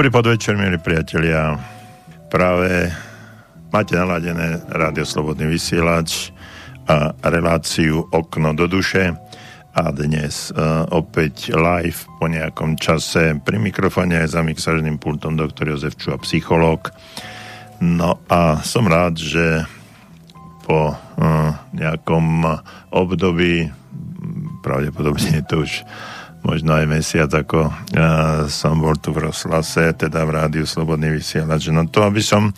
Dobrý podvečer, milí priatelia. Práve máte naladené Rádio Slobodný vysielač a reláciu Okno do duše a dnes uh, opäť live po nejakom čase pri mikrofóne aj za mixažným pultom doktor Jozef Čuha, psychológ. No a som rád, že po uh, nejakom období pravdepodobne je to už možno aj mesiac, ako uh, som bol tu v Roslase, teda v rádiu Slobodný vysielač. No to, aby som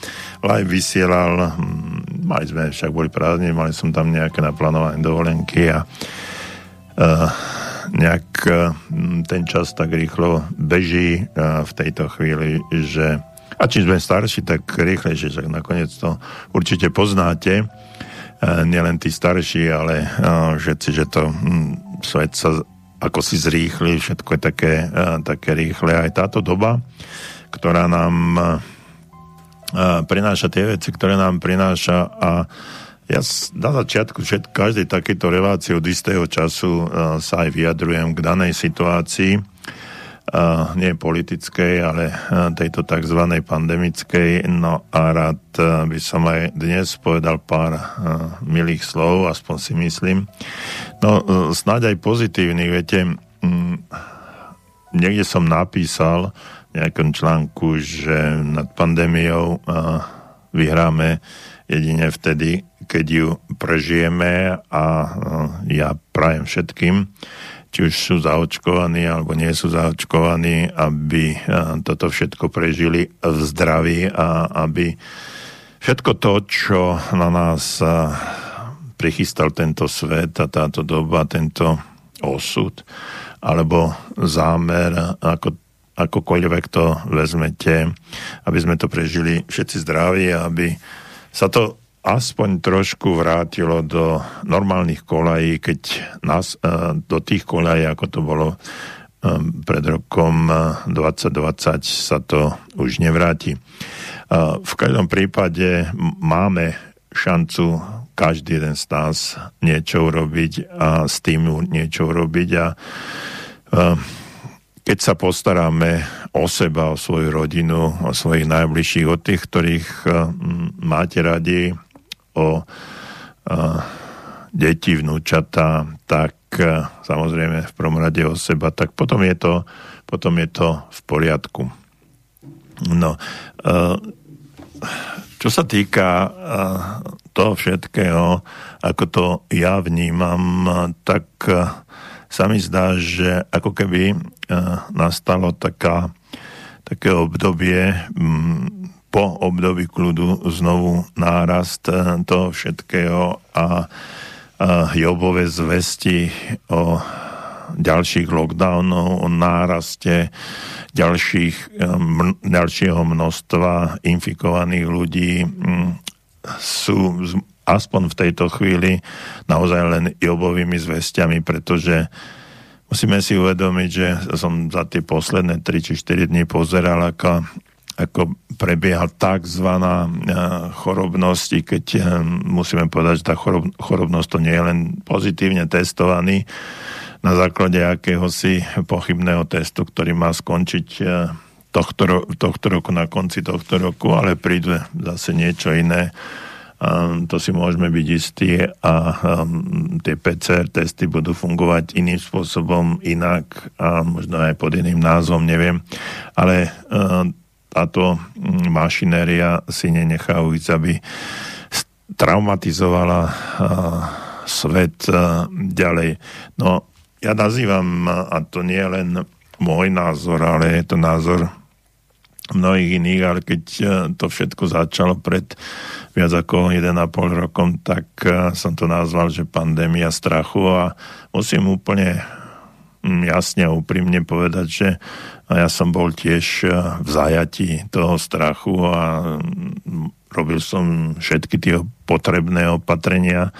live vysielal, hm, mali sme, však boli prázdni, mali som tam nejaké naplánované dovolenky a uh, nejak uh, ten čas tak rýchlo beží uh, v tejto chvíli, že a čím sme starší, tak rýchlejšie, že nakoniec to určite poznáte, nielen tí starší, ale všetci, že to um, svet sa ako si zrýchli, všetko je také, uh, také rýchle. Aj táto doba, ktorá nám uh, prináša tie veci, ktoré nám prináša a ja na začiatku všet, každej takejto relácie od istého času sa aj vyjadrujem k danej situácii nie politickej, ale uh, tejto tzv. pandemickej. No a rád uh, by som aj dnes povedal pár milých slov, aspoň si myslím. No, snáď aj pozitívnych, viete, um, niekde som napísal v nejakom článku, že nad pandémiou vyhráme jedine vtedy, keď ju prežijeme a ja prajem všetkým, či už sú zaočkovaní alebo nie sú zaočkovaní, aby toto všetko prežili v zdraví a aby všetko to, čo na nás prichystal tento svet a táto doba, tento osud alebo zámer, ako, akokoľvek to vezmete, aby sme to prežili všetci zdraví a aby sa to aspoň trošku vrátilo do normálnych kolají, keď nás e, do tých kolají, ako to bolo e, pred rokom 2020, e, sa to už nevráti. V každom prípade máme šancu každý jeden z nás niečo urobiť a s tým niečo urobiť a keď sa postaráme o seba, o svoju rodinu, o svojich najbližších, o tých, ktorých máte radi, o deti, vnúčata, tak samozrejme v prvom rade o seba, tak potom je to, potom je to v poriadku. No, čo sa týka toho všetkého, ako to ja vnímam, tak sa mi zdá, že ako keby nastalo taká, také obdobie po období kľudu znovu nárast eh, toho všetkého a, a Jobové zvesti o ďalších lockdownov, o náraste ďalších, eh, ďalšieho množstva infikovaných ľudí mm, sú aspoň v tejto chvíli naozaj len Jobovými zvestiami, pretože musíme si uvedomiť, že som za tie posledné 3 či 4 dní pozeral, ako ako prebieha tzv. Eh, chorobnosť, keď eh, musíme povedať, že tá chorob, chorobnosť to nie je len pozitívne testovaný na základe akéhosi pochybného testu, ktorý má skončiť eh, tohto, tohto roku na konci tohto roku, ale príde zase niečo iné. To si môžeme byť istí a tie PCR testy budú fungovať iným spôsobom, inak a možno aj pod iným názvom, neviem. Ale táto mm, mašinéria si nenechá ujsť, aby traumatizovala svet ďalej. No, ja nazývam, a to nie je len môj názor, ale je to názor mnohých iných, ale keď to všetko začalo pred viac ako 1,5 rokom, tak som to nazval, že pandémia strachu a musím úplne jasne a úprimne povedať, že ja som bol tiež eh, v zajati toho strachu a mm, robil som všetky tie potrebné opatrenia,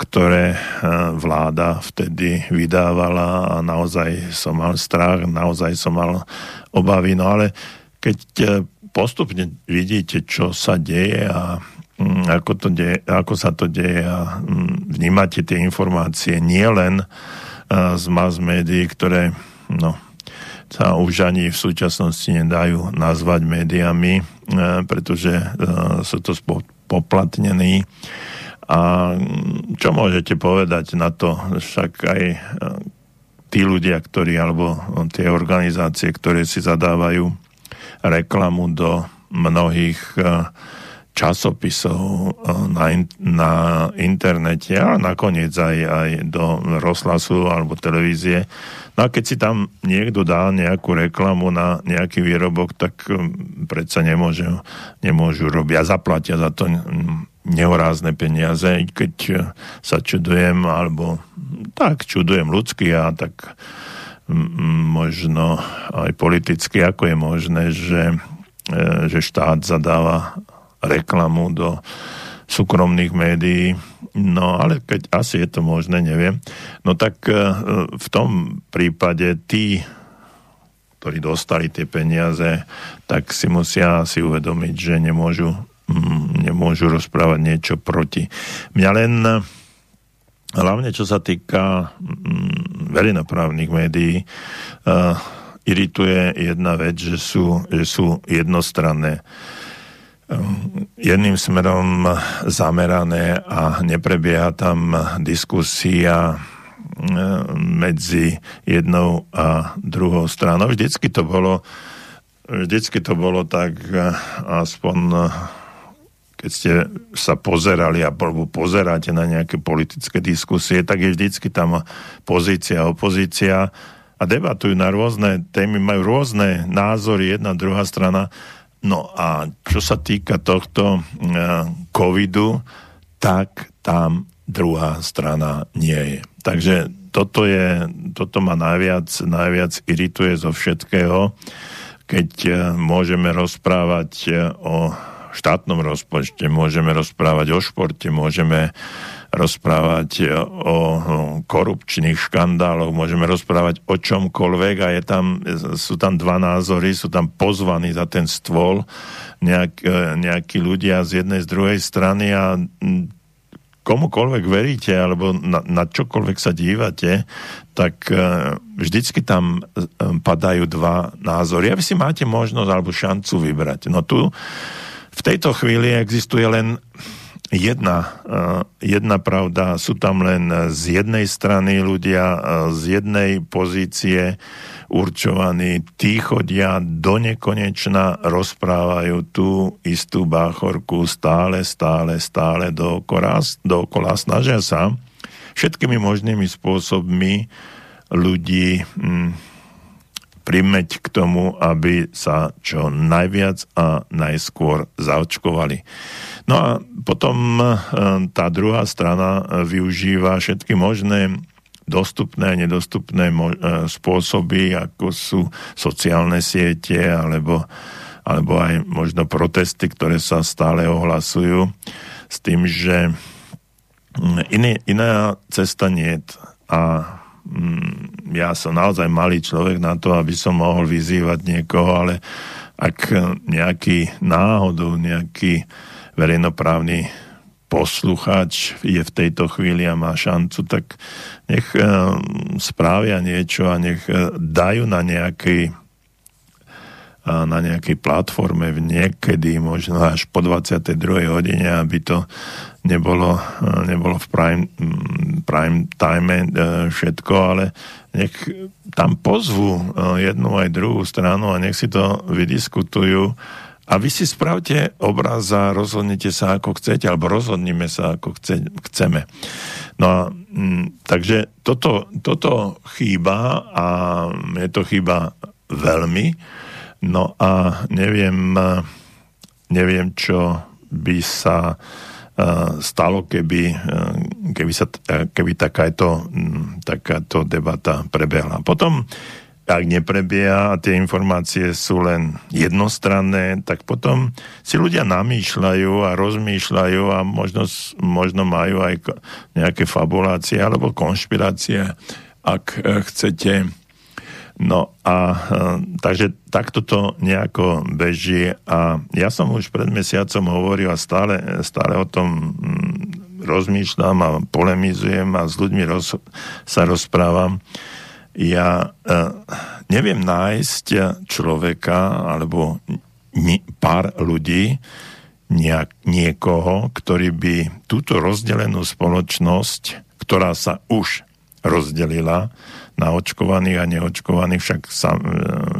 ktoré eh, vláda vtedy vydávala a naozaj som mal strach, naozaj som mal obavy. No ale keď eh, postupne vidíte, čo sa deje a mm, ako, to deje, ako sa to deje a mm, vnímate tie informácie nie len z mass médií, ktoré no, sa už ani v súčasnosti nedajú nazvať médiami, pretože sú to poplatnení. A čo môžete povedať na to? Však aj tí ľudia, ktorí, alebo tie organizácie, ktoré si zadávajú reklamu do mnohých časopisov na, in, na internete a nakoniec aj, aj do rozhlasu alebo televízie. No a keď si tam niekto dá nejakú reklamu na nejaký výrobok, tak predsa nemôže, nemôžu robiť a zaplatia za to nehorázne peniaze, keď sa čudujem, alebo tak čudujem ľudský a tak možno aj politicky, ako je možné, že, e, že štát zadáva reklamu do súkromných médií. No ale keď asi je to možné, neviem. No tak e, v tom prípade tí, ktorí dostali tie peniaze, tak si musia si uvedomiť, že nemôžu, mm, nemôžu rozprávať niečo proti. Mňa len hlavne čo sa týka mm, verejnoprávnych médií, uh, irituje jedna vec, že sú, že sú jednostranné jedným smerom zamerané a neprebieha tam diskusia e, medzi jednou a druhou stranou. Vždycky to bolo vždycky to bolo tak e, aspoň e, keď ste sa pozerali alebo pozeráte na nejaké politické diskusie, tak je vždycky tam pozícia, opozícia a debatujú na rôzne témy, majú rôzne názory, jedna, druhá strana No a čo sa týka tohto uh, covidu, tak tam druhá strana nie je. Takže toto, je, toto ma najviac, najviac irituje zo všetkého, keď uh, môžeme rozprávať uh, o štátnom rozpočte, môžeme rozprávať o športe, môžeme rozprávať o korupčných škandáloch, môžeme rozprávať o čomkoľvek a je tam, sú tam dva názory, sú tam pozvaní za ten stôl nejak, e, nejakí ľudia z jednej, z druhej strany a komukoľvek veríte alebo na, na čokoľvek sa dívate, tak e, vždycky tam e, padajú dva názory. A vy si máte možnosť alebo šancu vybrať. No tu v tejto chvíli existuje len jedna, eh, jedna pravda, sú tam len z jednej strany ľudia, eh, z jednej pozície určovaní, tí chodia do nekonečna, rozprávajú tú istú báchorku stále, stále, stále dookola, dookola snažia sa všetkými možnými spôsobmi ľudí hm, primeť k tomu, aby sa čo najviac a najskôr zaočkovali. No a potom e, tá druhá strana využíva všetky možné dostupné a nedostupné e, spôsoby, ako sú sociálne siete alebo, alebo aj možno protesty, ktoré sa stále ohlasujú s tým, že mm, iný, iná cesta nie je. A mm, ja som naozaj malý človek na to, aby som mohol vyzývať niekoho, ale ak nejaký náhodou, nejaký verejnoprávny poslucháč je v tejto chvíli a má šancu, tak nech e, správia niečo a nech e, dajú na nejakej na nejakej platforme v niekedy, možno až po 22. hodine, aby to nebolo, e, nebolo v prime, prime time všetko, ale nech tam pozvu jednu aj druhú stranu a nech si to vydiskutujú a vy si spravte obraz a rozhodnite sa ako chcete, alebo rozhodnime sa ako chce, chceme. No a mm, takže toto, toto chýba a je to chyba veľmi. No a neviem, neviem čo by sa stalo, keby, uh, keby, sa, keby takáto, takáto debata prebehla. Potom ak neprebieha a tie informácie sú len jednostranné, tak potom si ľudia namýšľajú a rozmýšľajú a možno, možno majú aj nejaké fabulácie alebo konšpirácie, ak e, chcete. No a e, takže takto to nejako beží a ja som už pred mesiacom hovoril a stále, stále o tom mm, rozmýšľam a polemizujem a s ľuďmi roz, sa rozprávam, ja uh, neviem nájsť človeka alebo pár ľudí, nejak, niekoho, ktorý by túto rozdelenú spoločnosť, ktorá sa už rozdelila na očkovaných a neočkovaných, však sa, e,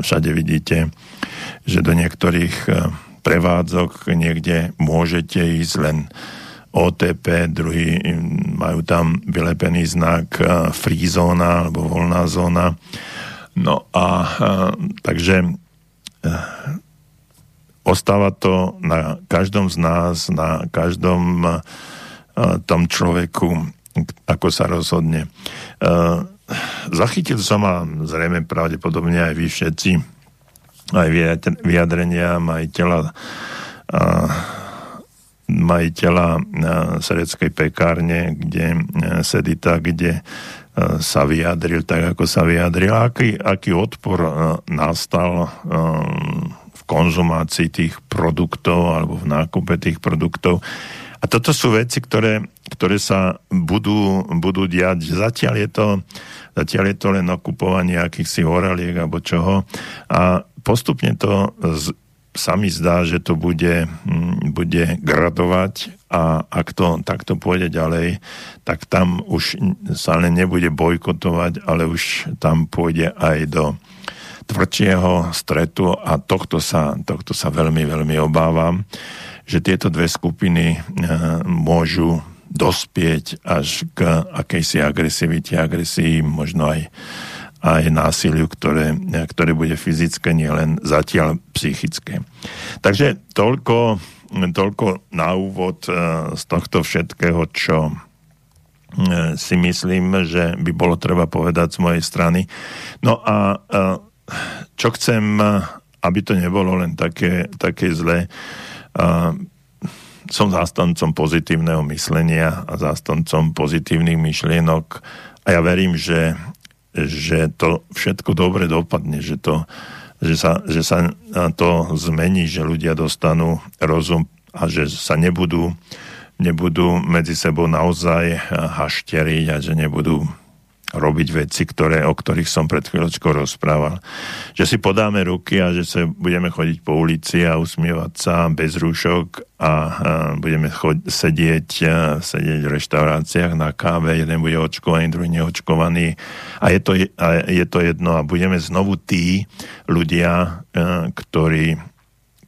všade vidíte, že do niektorých e, prevádzok niekde môžete ísť len OTP, druhý majú tam vylepený znak e, free zóna alebo voľná zóna. No a takže ostáva to na každom z nás, na každom tom človeku, ako sa rozhodne. Zachytil som a zrejme pravdepodobne aj vy všetci, aj vyjadrenia majiteľa uh, majiteľa sedeckej pekárne, kde sedita, kde sa vyjadril tak, ako sa vyjadril. Aký, aký odpor nastal konzumácii tých produktov alebo v nákupe tých produktov. A toto sú veci, ktoré, ktoré sa budú, budú diať. Zatiaľ je, to, zatiaľ je to len okupovanie akýchsi horaliek alebo čoho. A postupne to z, sa mi zdá, že to bude, mm, bude gradovať a ak to takto pôjde ďalej, tak tam už sa len nebude bojkotovať, ale už tam pôjde aj do tvrdšieho stretu a tohto sa, tohto sa veľmi, veľmi obávam, že tieto dve skupiny e, môžu dospieť až k akejsi agresivite, agresii, možno aj, aj násiliu, ktoré, ktoré bude fyzické, nielen zatiaľ psychické. Takže toľko, toľko na úvod e, z tohto všetkého, čo e, si myslím, že by bolo treba povedať z mojej strany. No a čo chcem, aby to nebolo len také, také zlé, som zástancom pozitívneho myslenia a zástancom pozitívnych myšlienok a ja verím, že, že to všetko dobre dopadne, že, to, že, sa, že sa to zmení, že ľudia dostanú rozum a že sa nebudú, nebudú medzi sebou naozaj hašteriť a že nebudú robiť veci, ktoré, o ktorých som pred chvíľočkou rozprával. Že si podáme ruky a že sa budeme chodiť po ulici a usmievať sa bez rúšok a, budeme chod- sedieť, sedieť v reštauráciách na káve, jeden bude očkovaný, druhý neočkovaný a je to, a je to jedno a budeme znovu tí ľudia, ktorí,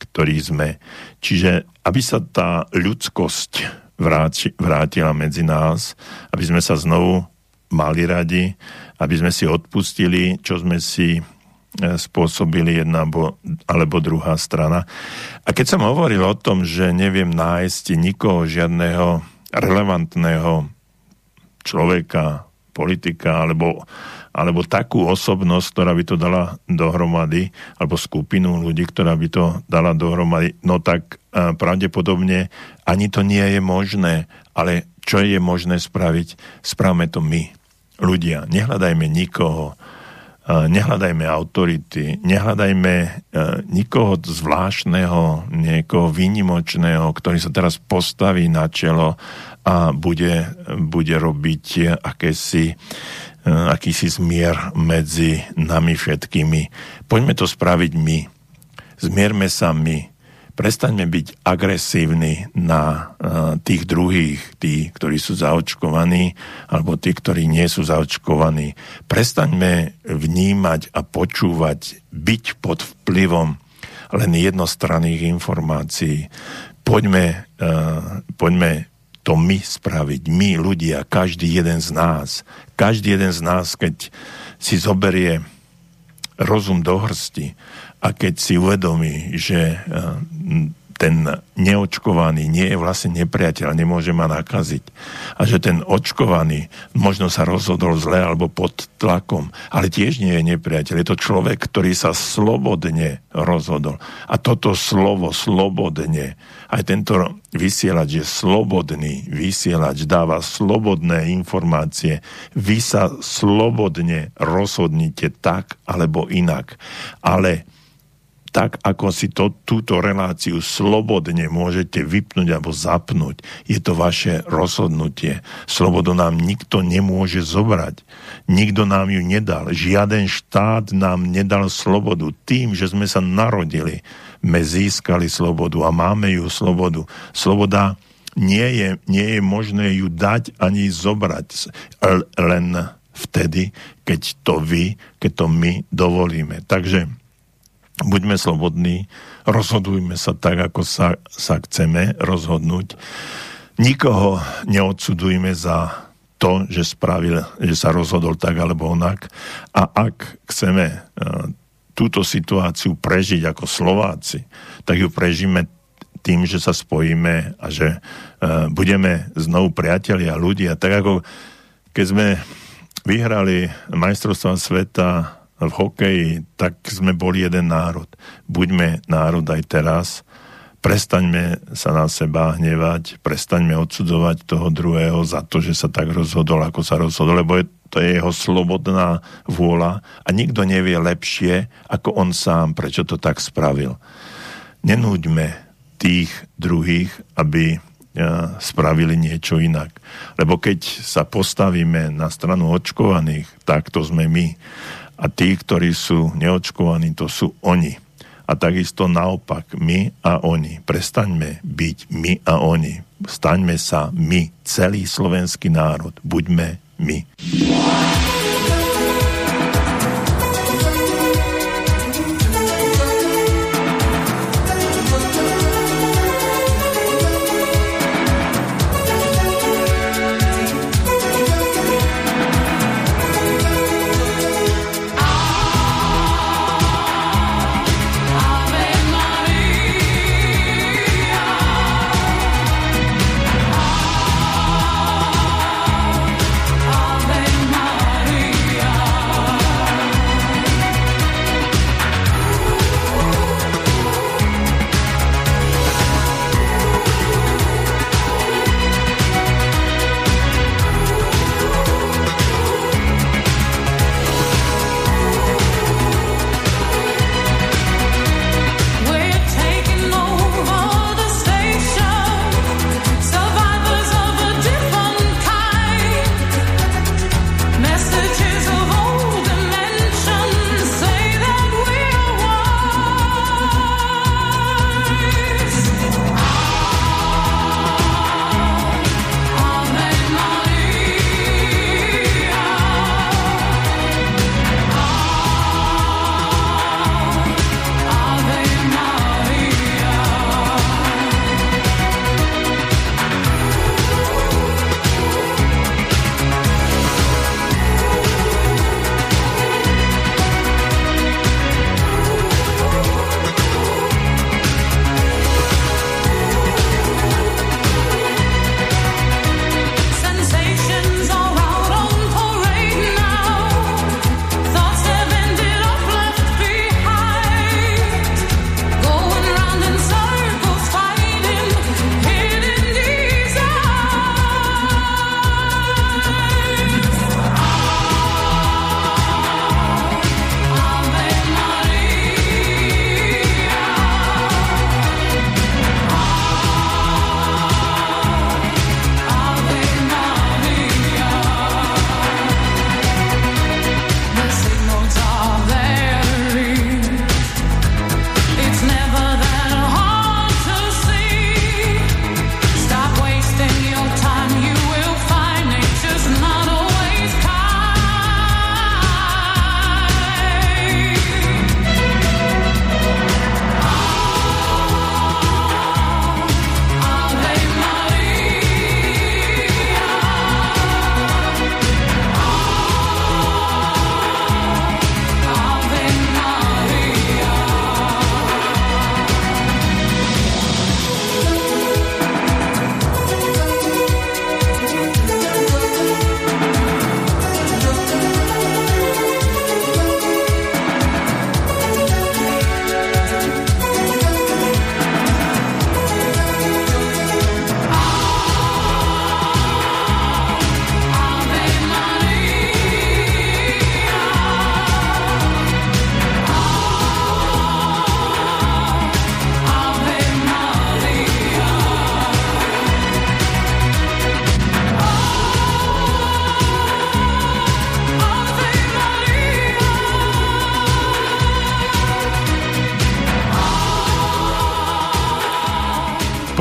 ktorí sme. Čiže aby sa tá ľudskosť vráti, vrátila medzi nás, aby sme sa znovu mali radi, aby sme si odpustili, čo sme si e, spôsobili jedna alebo druhá strana. A keď som hovoril o tom, že neviem nájsť nikoho, žiadného relevantného človeka, politika alebo, alebo takú osobnosť, ktorá by to dala dohromady, alebo skupinu ľudí, ktorá by to dala dohromady, no tak e, pravdepodobne ani to nie je možné, ale čo je možné spraviť, spravme to my ľudia, nehľadajme nikoho, nehľadajme autority, nehľadajme e, nikoho zvláštneho, niekoho výnimočného, ktorý sa teraz postaví na čelo a bude, bude robiť akési, e, akýsi zmier medzi nami všetkými. Poďme to spraviť my. Zmierme sa my prestaňme byť agresívni na uh, tých druhých, tí, ktorí sú zaočkovaní, alebo tí, ktorí nie sú zaočkovaní. Prestaňme vnímať a počúvať, byť pod vplyvom len jednostranných informácií. Poďme, uh, poďme to my spraviť, my ľudia, každý jeden z nás. Každý jeden z nás, keď si zoberie rozum do hrsti a keď si uvedomí, že eh, ten neočkovaný nie je vlastne nepriateľ, nemôže ma nakaziť. A že ten očkovaný možno sa rozhodol zle alebo pod tlakom, ale tiež nie je nepriateľ. Je to človek, ktorý sa slobodne rozhodol. A toto slovo slobodne, aj tento vysielač je slobodný vysielač, dáva slobodné informácie. Vy sa slobodne rozhodnite tak alebo inak. Ale tak ako si to, túto reláciu slobodne môžete vypnúť alebo zapnúť. Je to vaše rozhodnutie. Slobodu nám nikto nemôže zobrať. Nikto nám ju nedal. Žiaden štát nám nedal slobodu. Tým, že sme sa narodili, sme získali slobodu a máme ju slobodu. Sloboda nie je, nie je možné ju dať ani zobrať len vtedy, keď to vy, keď to my dovolíme. Takže buďme slobodní, rozhodujme sa tak, ako sa, sa chceme rozhodnúť. Nikoho neodsudujme za to, že spravil, že sa rozhodol tak alebo onak. A ak chceme uh, túto situáciu prežiť ako Slováci, tak ju prežíme tým, že sa spojíme a že uh, budeme znovu priatelia ľudia. Tak ako keď sme vyhrali majstrovstva sveta v hokeji, tak sme boli jeden národ. Buďme národ aj teraz, prestaňme sa na seba hnevať, prestaňme odsudzovať toho druhého za to, že sa tak rozhodol, ako sa rozhodol, lebo je, to je jeho slobodná vôľa a nikto nevie lepšie ako on sám, prečo to tak spravil. Nenúďme tých druhých, aby spravili niečo inak. Lebo keď sa postavíme na stranu očkovaných, tak to sme my. A tí, ktorí sú neočkovaní, to sú oni. A takisto naopak, my a oni. Prestaňme byť my a oni. Staňme sa my, celý slovenský národ. Buďme my.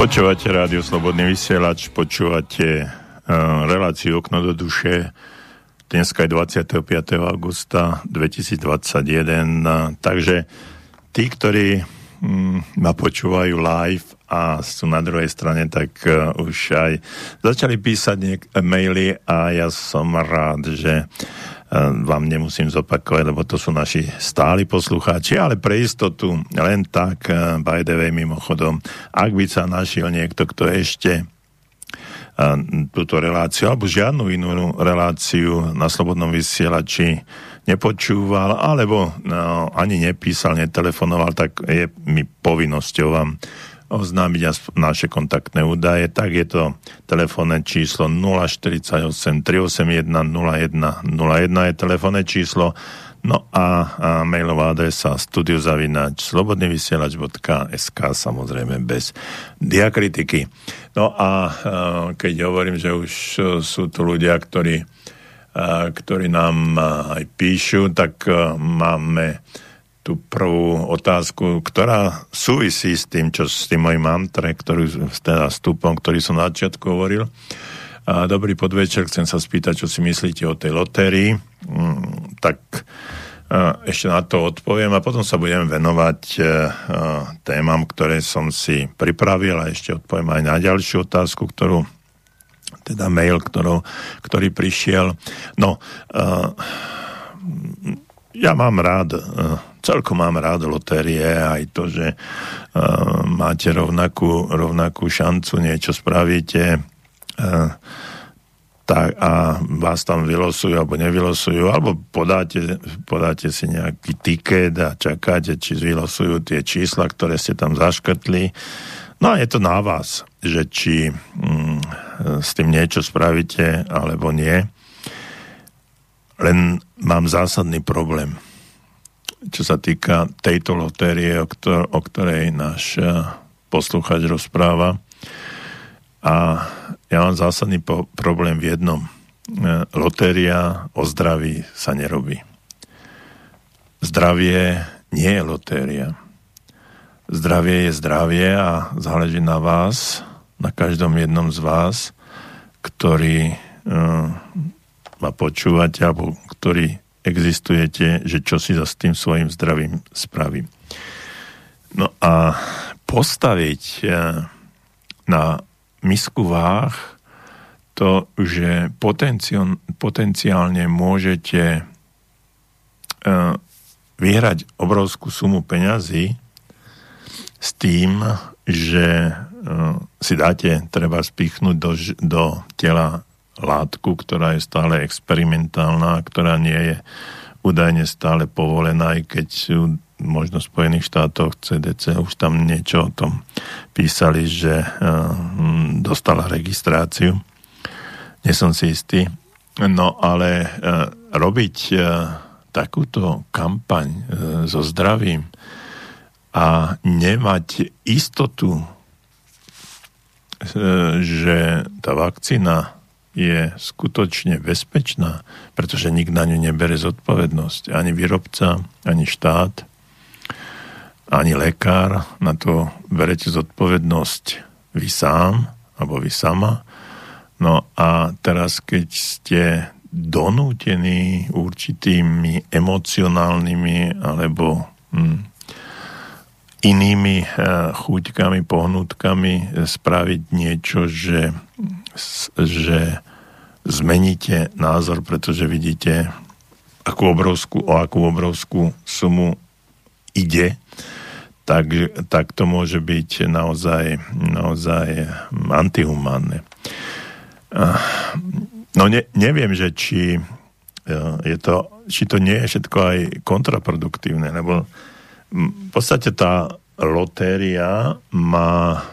Počúvate rádio Slobodný vysielač, počúvate uh, reláciu Okno do duše. Dneska je 25. augusta 2021. Uh, takže tí, ktorí um, ma počúvajú live a sú na druhej strane, tak uh, už aj začali písať niek- maily a ja som rád, že uh, vám nemusím zopakovať, lebo to sú naši stáli poslucháči, ale pre istotu len tak, eh, by the way, mimochodom, ak by sa našiel niekto, kto ešte túto reláciu alebo žiadnu inú reláciu na Slobodnom vysielači nepočúval alebo no, ani nepísal, netelefonoval, tak je mi povinnosťou vám oznámiť naše kontaktné údaje, tak je to telefónne číslo 048 381 01 01 je telefónne číslo No a, a mailová adresa studiozavinač slobodnyvysielač.sk samozrejme bez diakritiky. No a, keď hovorím, že už sú tu ľudia, ktorí, ktorí nám aj píšu, tak máme tú prvú otázku, ktorá súvisí s tým, čo s tým mojim mantre, ktorý, teda stupom, ktorý som na začiatku hovoril. A dobrý podvečer, chcem sa spýtať, čo si myslíte o tej lotérii. Mm, tak ešte na to odpoviem a potom sa budem venovať e, témam, ktoré som si pripravil a ešte odpoviem aj na ďalšiu otázku, ktorú teda mail, ktorú, ktorý prišiel. No, ja mám rád celkom mám rád lotérie, aj to, že uh, máte rovnakú, rovnakú šancu, niečo spravíte uh, tak, a vás tam vylosujú alebo nevylosujú, alebo podáte, podáte si nejaký tiket a čakáte, či vylosujú tie čísla, ktoré ste tam zaškrtli. No a je to na vás, že či mm, s tým niečo spravíte alebo nie. Len mám zásadný problém čo sa týka tejto lotérie, o, ktor- o ktorej náš uh, posluchač rozpráva. A ja mám zásadný po- problém v jednom. Uh, lotéria o zdraví sa nerobí. Zdravie nie je lotéria. Zdravie je zdravie a záleží na vás, na každom jednom z vás, ktorý uh, ma počúvate alebo ktorý existujete, že čo si za s tým svojim zdravím spravím. No a postaviť eh, na misku váh to, že potenciálne môžete eh, vyhrať obrovskú sumu peňazí s tým, že eh, si dáte, treba spichnúť do, do tela látku, ktorá je stále experimentálna, ktorá nie je údajne stále povolená, aj keď možno v Spojených štátoch CDC už tam niečo o tom písali, že uh, dostala registráciu. Nie som si istý. No ale uh, robiť uh, takúto kampaň so zdravím a nemať istotu, že tá vakcína je skutočne bezpečná, pretože nik na ňu nebere zodpovednosť. Ani výrobca, ani štát, ani lekár. Na to berete zodpovednosť vy sám, alebo vy sama. No a teraz, keď ste donútení určitými emocionálnymi alebo hm, inými eh, chuťkami, pohnutkami spraviť niečo, že, že zmeníte názor, pretože vidíte, akú obrovskú, o akú obrovskú sumu ide, tak, tak to môže byť naozaj, naozaj antihumánne. No ne, neviem, že či, e, je to, či to nie je všetko aj kontraproduktívne, lebo v podstate tá lotéria má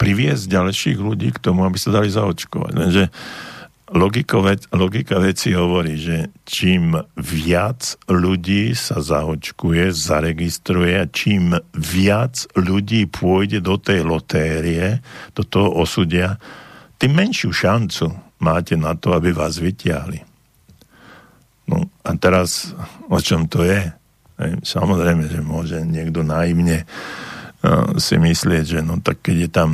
priviesť ďalších ľudí k tomu, aby sa dali zaočkovať. Lenže logika, vec, logika veci hovorí, že čím viac ľudí sa zaočkuje, zaregistruje a čím viac ľudí pôjde do tej lotérie, do toho osudia, tým menšiu šancu máte na to, aby vás vytiahli. No a teraz o čom to je? Samozrejme, že môže niekto naivne si myslieť, že no tak keď je tam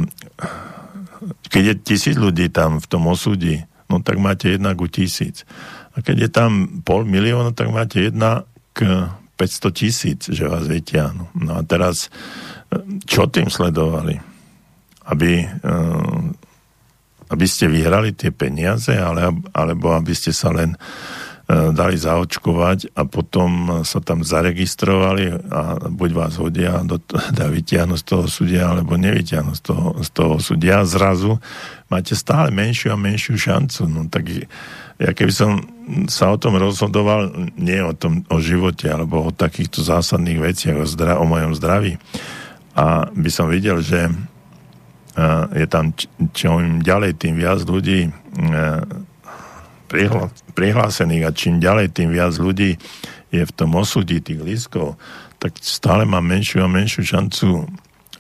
keď je tisíc ľudí tam v tom osudí, no tak máte jedna ku tisíc. A keď je tam pol milióna, tak máte jedna k 500 tisíc, že vás vytiahnu. No a teraz, čo tým sledovali? Aby, aby ste vyhrali tie peniaze, ale, alebo aby ste sa len dali zaočkovať a potom sa tam zaregistrovali a buď vás hodia do, da vytiahnu z toho súdia, alebo nevytiahnu z toho, z toho súdia. Zrazu máte stále menšiu a menšiu šancu. No tak ja keby som sa o tom rozhodoval, nie o tom, o živote, alebo o takýchto zásadných veciach, o, zdra, o mojom zdraví, a by som videl, že e, je tam čím ďalej, tým viac ľudí e, prihlásených a čím ďalej, tým viac ľudí je v tom osudí tých lístkov, tak stále má menšiu a menšiu šancu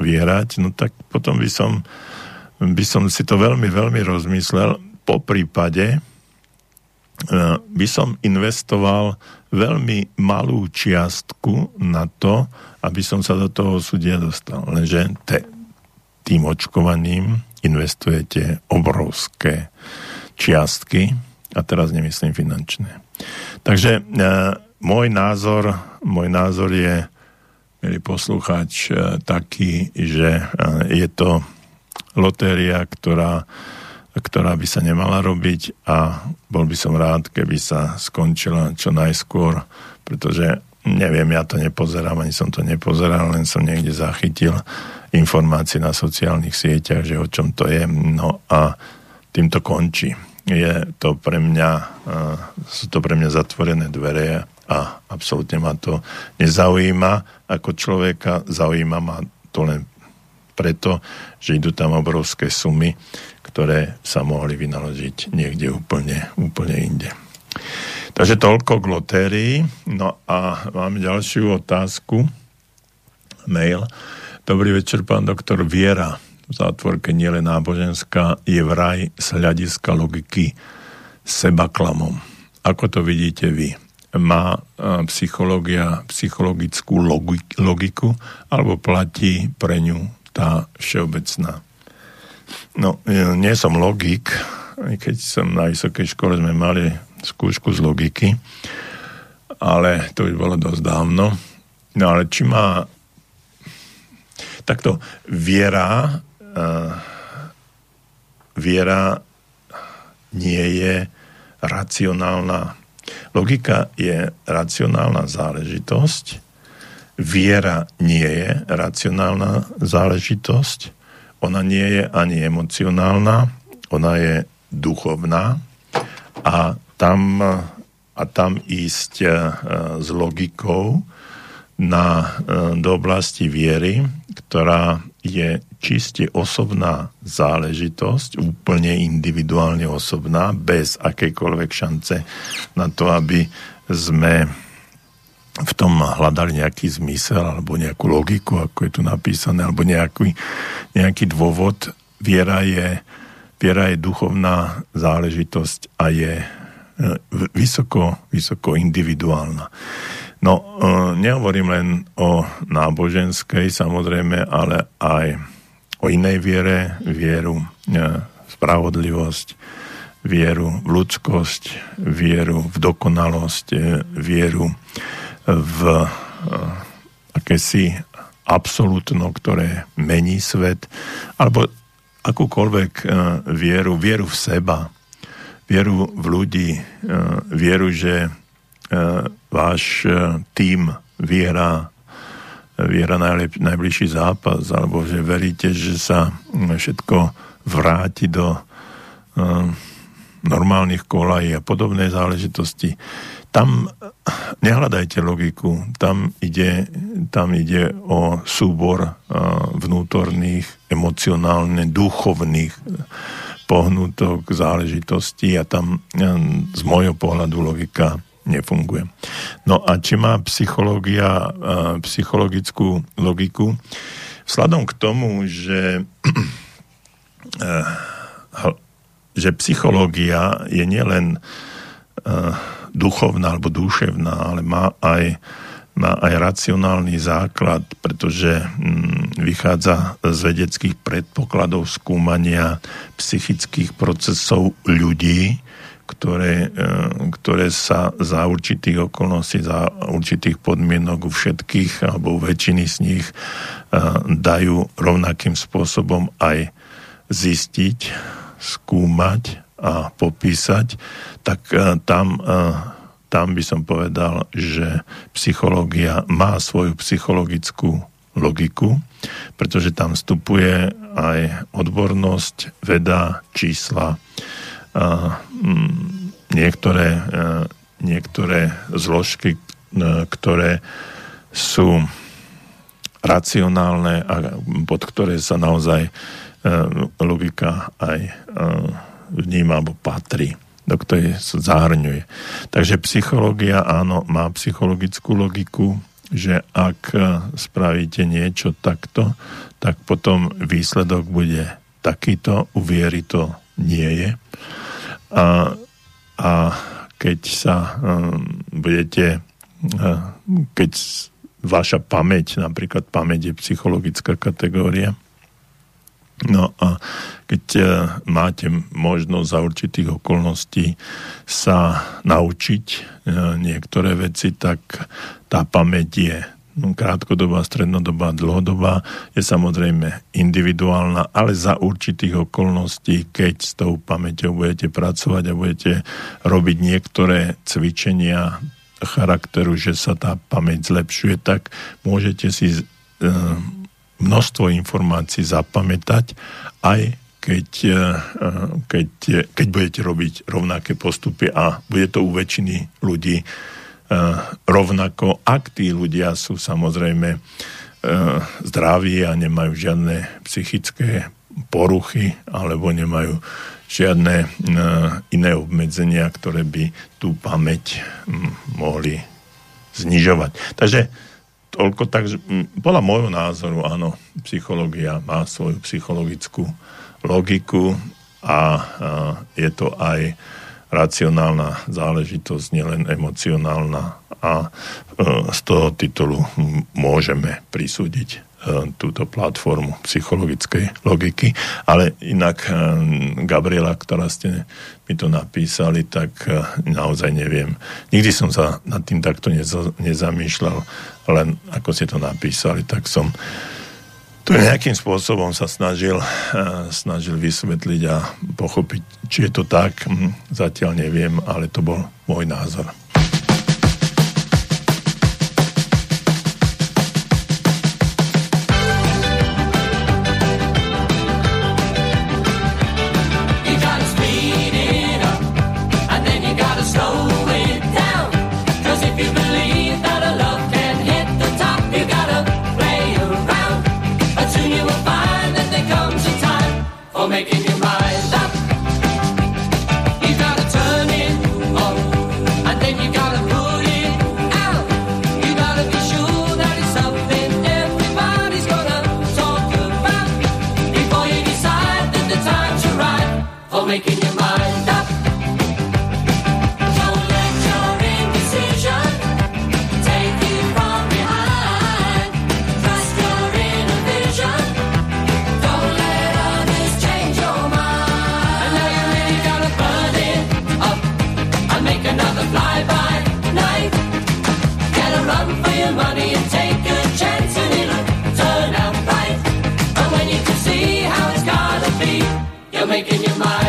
vyhrať, no tak potom by som, by som si to veľmi, veľmi rozmyslel. Po prípade e, by som investoval veľmi malú čiastku na to, aby som sa do toho súdia dostal. Lenže te, tým očkovaním investujete obrovské čiastky, a teraz nemyslím finančné. Takže e, môj názor, môj názor je, milý poslucháč, e, taký, že e, je to lotéria, ktorá, ktorá by sa nemala robiť a bol by som rád, keby sa skončila čo najskôr, pretože neviem, ja to nepozerám, ani som to nepozeral, len som niekde zachytil informácie na sociálnych sieťach, že o čom to je. No a tým to končí je to pre mňa, sú to pre mňa zatvorené dvere a absolútne ma to nezaujíma ako človeka, zaujíma ma to len preto, že idú tam obrovské sumy, ktoré sa mohli vynaložiť niekde úplne, úplne inde. Takže toľko k lotérii. No a mám ďalšiu otázku. Mail. Dobrý večer, pán doktor Viera v zátvorke nielen náboženská, je vraj z hľadiska logiky sebaklamom. Ako to vidíte vy? Má psychológia psychologickú logiku alebo platí pre ňu tá všeobecná? No, e, nie som logik, keď som na vysokej škole sme mali skúšku z logiky, ale to už bolo dosť dávno. No ale či má takto viera viera nie je racionálna. Logika je racionálna záležitosť, viera nie je racionálna záležitosť, ona nie je ani emocionálna, ona je duchovná. A tam, a tam ísť e, s logikou na, e, do oblasti viery, ktorá je čiste osobná záležitosť, úplne individuálne osobná, bez akejkoľvek šance na to, aby sme v tom hľadali nejaký zmysel alebo nejakú logiku, ako je tu napísané, alebo nejaký, nejaký dôvod. Viera je, viera je duchovná záležitosť a je e, vysoko, vysoko individuálna. No, e, nehovorím len o náboženskej samozrejme, ale aj o inej viere, vieru e, spravodlivosť, vieru v ľudskosť, vieru v dokonalosť, e, vieru v akési absolútno, ktoré mení svet, alebo akúkoľvek vieru, vieru v seba, vieru v ľudí, vieru, že váš e, tým vyhrá, vyhrá najlep, najbližší zápas, alebo že veríte, že sa všetko vráti do uh, normálnych kolají a podobné záležitosti. Tam nehľadajte logiku, tam ide, tam ide o súbor uh, vnútorných, emocionálne, duchovných pohnutok záležitostí a tam z môjho pohľadu logika nefunguje. No a či má psychológia psychologickú logiku? Vzhľadom k tomu, že, že psychológia je nielen duchovná alebo duševná, ale má aj, má aj racionálny základ, pretože mm, vychádza z vedeckých predpokladov skúmania psychických procesov ľudí, ktoré, e, ktoré sa za určitých okolností, za určitých podmienok u všetkých alebo u väčšiny z nich e, dajú rovnakým spôsobom aj zistiť, skúmať a popísať, tak e, tam tam by som povedal, že psychológia má svoju psychologickú logiku, pretože tam vstupuje aj odbornosť, veda, čísla, niektoré, a, niektoré zložky, a, ktoré sú racionálne a pod ktoré sa naozaj a, logika aj vníma alebo patrí do ktorej sa zahrňuje. Takže psychológia, áno, má psychologickú logiku, že ak spravíte niečo takto, tak potom výsledok bude takýto, u viery to nie je. A, a keď sa um, budete, uh, keď vaša pamäť, napríklad pamäť je psychologická kategória, No a keď e, máte možnosť za určitých okolností sa naučiť e, niektoré veci, tak tá pamäť je krátkodobá, strednodobá, dlhodobá, je samozrejme individuálna, ale za určitých okolností, keď s tou pamäťou budete pracovať a budete robiť niektoré cvičenia charakteru, že sa tá pamäť zlepšuje, tak môžete si e, množstvo informácií zapamätať, aj keď, eh, keď, keď budete robiť rovnaké postupy a bude to u väčšiny ľudí rovnako, ak tí ľudia sú samozrejme eh, zdraví a nemajú žiadne psychické poruchy alebo nemajú žiadne iné obmedzenia, ktoré by tú pamäť mohli znižovať. Takže toľko tak, podľa môjho názoru, áno, psychológia má svoju psychologickú logiku a je to aj racionálna záležitosť, nielen emocionálna a e, z toho titulu môžeme prisúdiť E, túto platformu psychologickej logiky. Ale inak e, Gabriela, ktorá ste mi to napísali, tak naozaj neviem. Nikdy som sa nad tým takto nezamýšľal, len ako ste to napísali, tak som to nejakým spôsobom sa snažil, snažil vysvetliť a pochopiť, či je to tak. Hm, zatiaľ neviem, ale to bol môj názor. Making your mind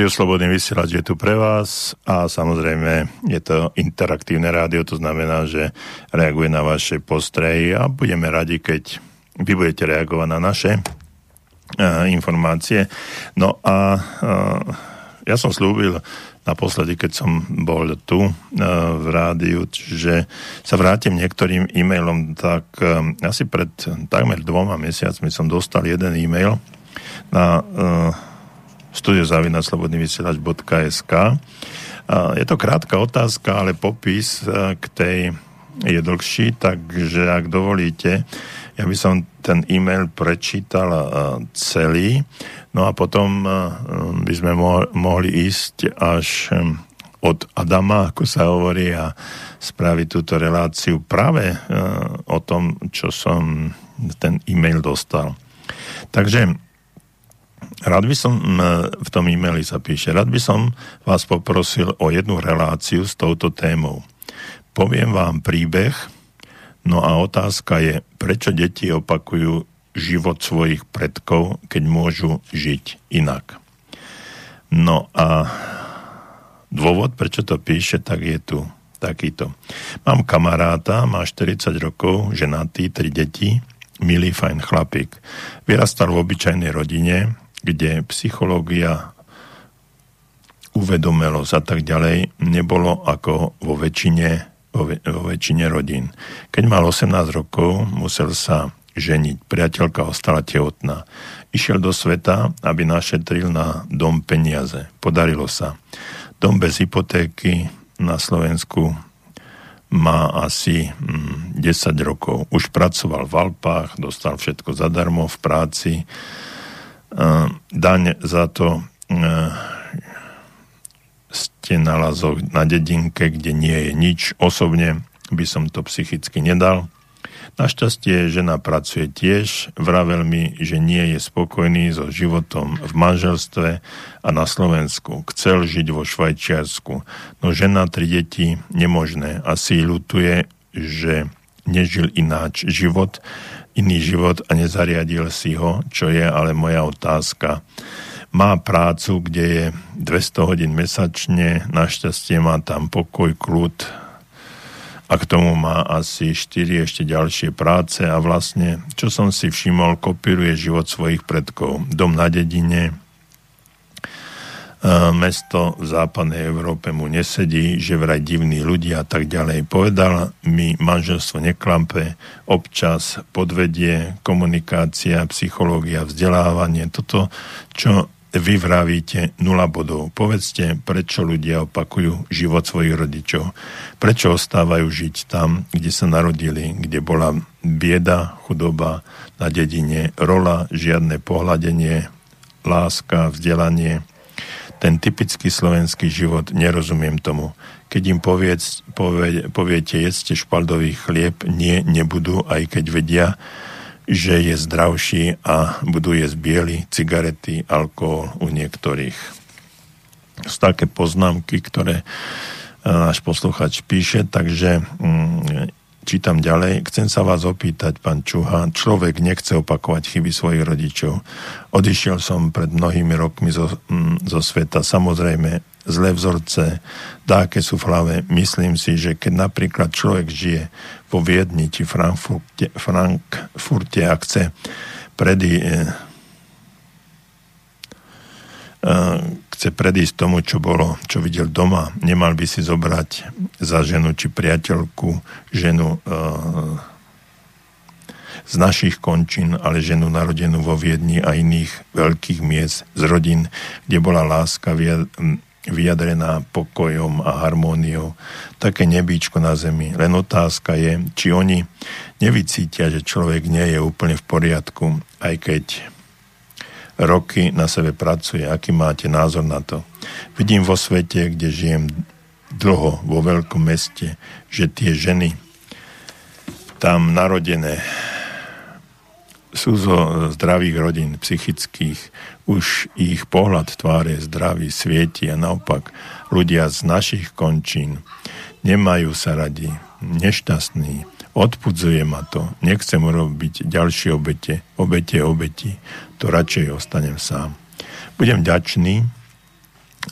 Rádio Slobodný vysielač je tu pre vás a samozrejme je to interaktívne rádio, to znamená, že reaguje na vaše postrehy a budeme radi, keď vy budete reagovať na naše uh, informácie. No a uh, ja som slúbil naposledy, keď som bol tu uh, v rádiu, že sa vrátim niektorým e-mailom, tak uh, asi pred takmer dvoma mesiacmi som dostal jeden e-mail na uh, studiozavinaslobodnyvysielač.sk Je to krátka otázka, ale popis e, k tej je dlhší, takže ak dovolíte, ja by som ten e-mail prečítal e, celý, no a potom e, by sme mohli ísť až od Adama, ako sa hovorí, a spraviť túto reláciu práve o tom, čo som ten e-mail dostal. Takže Rád by som, v tom e-maili sa píše, rád by som vás poprosil o jednu reláciu s touto témou. Poviem vám príbeh, no a otázka je, prečo deti opakujú život svojich predkov, keď môžu žiť inak. No a dôvod, prečo to píše, tak je tu takýto. Mám kamaráta, má 40 rokov, ženatý, tri deti, milý, fajn chlapík. Vyrastal v obyčajnej rodine, kde psychológia, uvedomelosť a tak ďalej nebolo ako vo väčšine, vo, vo väčšine rodín. Keď mal 18 rokov, musel sa ženiť. Priateľka ostala tehotná. Išiel do sveta, aby našetril na dom peniaze. Podarilo sa. Dom bez hypotéky na Slovensku má asi 10 mm, rokov. Už pracoval v Alpách, dostal všetko zadarmo v práci daň za to ste na lazoch na dedinke, kde nie je nič. Osobne by som to psychicky nedal. Našťastie žena pracuje tiež, vravel mi, že nie je spokojný so životom v manželstve a na Slovensku. Chcel žiť vo Švajčiarsku, no žena, tri deti, nemožné. Asi ľutuje, že nežil ináč život, iný život a nezariadil si ho, čo je ale moja otázka. Má prácu, kde je 200 hodín mesačne, našťastie má tam pokoj, kľud a k tomu má asi 4 ešte ďalšie práce a vlastne, čo som si všimol, kopíruje život svojich predkov. Dom na dedine, mesto v západnej Európe mu nesedí, že vraj divní ľudia a tak ďalej. Povedal mi, manželstvo neklampe, občas podvedie, komunikácia, psychológia, vzdelávanie, toto, čo vy vravíte nula bodov. Povedzte, prečo ľudia opakujú život svojich rodičov. Prečo ostávajú žiť tam, kde sa narodili, kde bola bieda, chudoba na dedine, rola, žiadne pohľadenie, láska, vzdelanie, ten typický slovenský život, nerozumiem tomu. Keď im poviec, povie, poviete, jedzte špaldový chlieb, nie, nebudú, aj keď vedia, že je zdravší a budú jesť biely, cigarety, alkohol u niektorých. Sú také poznámky, ktoré e, náš posluchač píše, takže mm, čítam ďalej. Chcem sa vás opýtať, pán Čuha, človek nechce opakovať chyby svojich rodičov. Odišiel som pred mnohými rokmi zo, mm, zo sveta. Samozrejme, zlé vzorce, dáke sú flavé. Myslím si, že keď napríklad človek žije vo Viedni či Frankfurte, Frankfurte a chce predy, eh, eh, chce predísť tomu, čo bolo, čo videl doma, nemal by si zobrať za ženu či priateľku ženu e, z našich končín, ale ženu narodenú vo Viedni a iných veľkých miest z rodín, kde bola láska vyjadrená pokojom a harmóniou. Také nebíčko na zemi. Len otázka je, či oni nevycítia, že človek nie je úplne v poriadku, aj keď roky na sebe pracuje. Aký máte názor na to? Vidím vo svete, kde žijem dlho, vo veľkom meste, že tie ženy tam narodené sú zo zdravých rodín, psychických, už ich pohľad tváre zdravý, svieti a naopak ľudia z našich končín nemajú sa radi, nešťastní, odpudzuje ma to, nechcem urobiť ďalšie obete, obete, obeti, to radšej ostanem sám. Budem ďačný,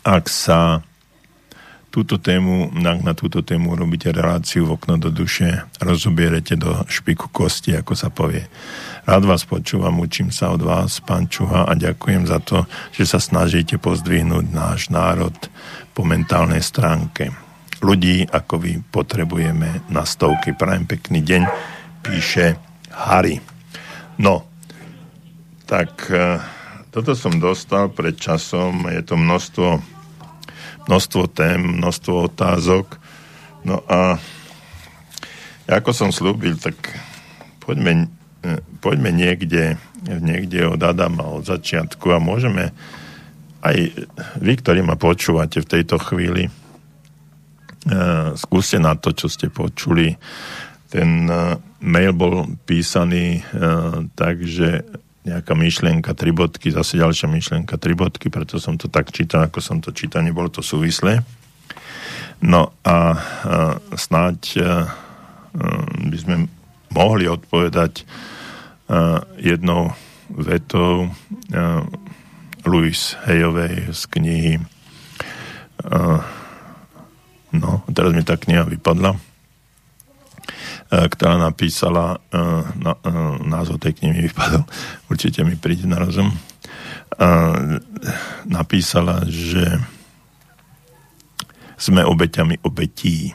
ak sa túto tému, ak na túto tému robíte reláciu v okno do duše, rozobierete do špiku kosti, ako sa povie. Rád vás počúvam, učím sa od vás, pán Čuha, a ďakujem za to, že sa snažíte pozdvihnúť náš národ po mentálnej stránke. Ľudí, ako vy, potrebujeme na stovky. Prajem pekný deň, píše Harry. No, tak eh, toto som dostal pred časom, je to množstvo, množstvo tém, množstvo otázok. No a ako som slúbil, tak poďme E, poďme niekde, niekde od Adama, od začiatku a môžeme aj vy, ktorí ma počúvate v tejto chvíli, e, skúste na to, čo ste počuli. Ten e, mail bol písaný tak, nejaká myšlienka, tri bodky, zase ďalšia myšlienka, tri bodky, preto som to tak čítal, ako som to čítal, nebolo to súvislé. No a snáď by sme mohli odpovedať jednou vetou Louis Hejovej z knihy no, teraz mi tá kniha vypadla ktorá napísala uh, na, uh, názov tej knihy mi vypadol. Určite mi príde na rozum. Napísala, že sme obeťami obetí.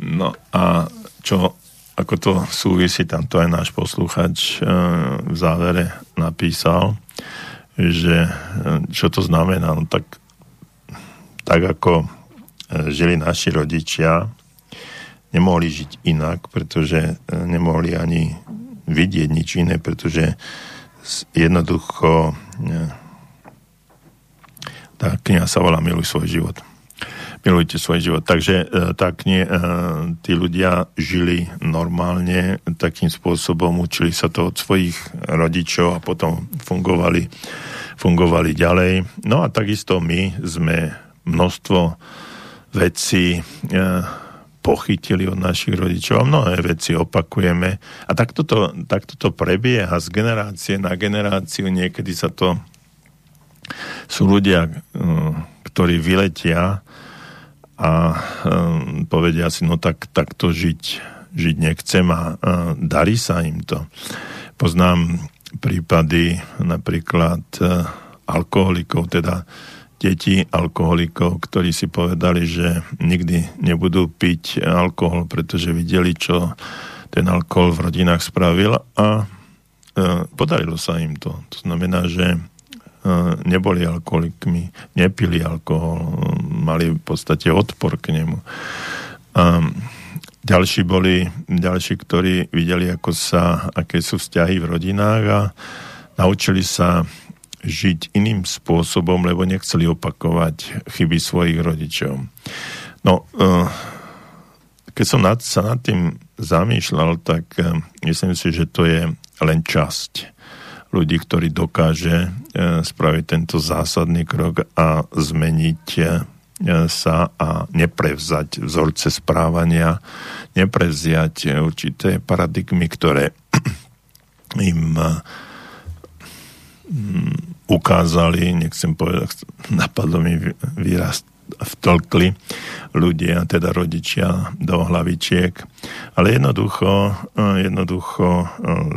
No a čo ako to súvisí, tam to aj náš posluchač v závere napísal, že čo to znamená, no tak, tak ako žili naši rodičia, nemohli žiť inak, pretože nemohli ani vidieť nič iné, pretože jednoducho tá kniha sa volá Miluj svoj život milujte svoj život. Takže e, tak nie, e, tí ľudia žili normálne takým spôsobom, učili sa to od svojich rodičov a potom fungovali, fungovali ďalej. No a takisto my sme množstvo vecí e, pochytili od našich rodičov a mnohé veci opakujeme. A takto to, takto to prebieha z generácie na generáciu. Niekedy sa to sú ľudia, ktorí vyletia a um, povedia si, no tak, tak to žiť, žiť nechcem a uh, darí sa im to. Poznám prípady napríklad alkoholikov, teda detí alkoholikov, ktorí si povedali, že nikdy nebudú piť alkohol, pretože videli, čo ten alkohol v rodinách spravil a uh, podarilo sa im to. To znamená, že neboli alkoholikmi, nepili alkohol, mali v podstate odpor k nemu. A ďalší boli, ďalší, ktorí videli, ako sa, aké sú vzťahy v rodinách a naučili sa žiť iným spôsobom, lebo nechceli opakovať chyby svojich rodičov. No, e, keď som nad, sa nad tým zamýšľal, tak e, myslím si, že to je len časť ľudí, ktorí dokáže e, spraviť tento zásadný krok a zmeniť sa a neprevzať vzorce správania, neprevziať určité paradigmy, ktoré im ukázali, nechcem povedať, napadlo mi výraz vtlkli ľudia, teda rodičia do hlavičiek, ale jednoducho, jednoducho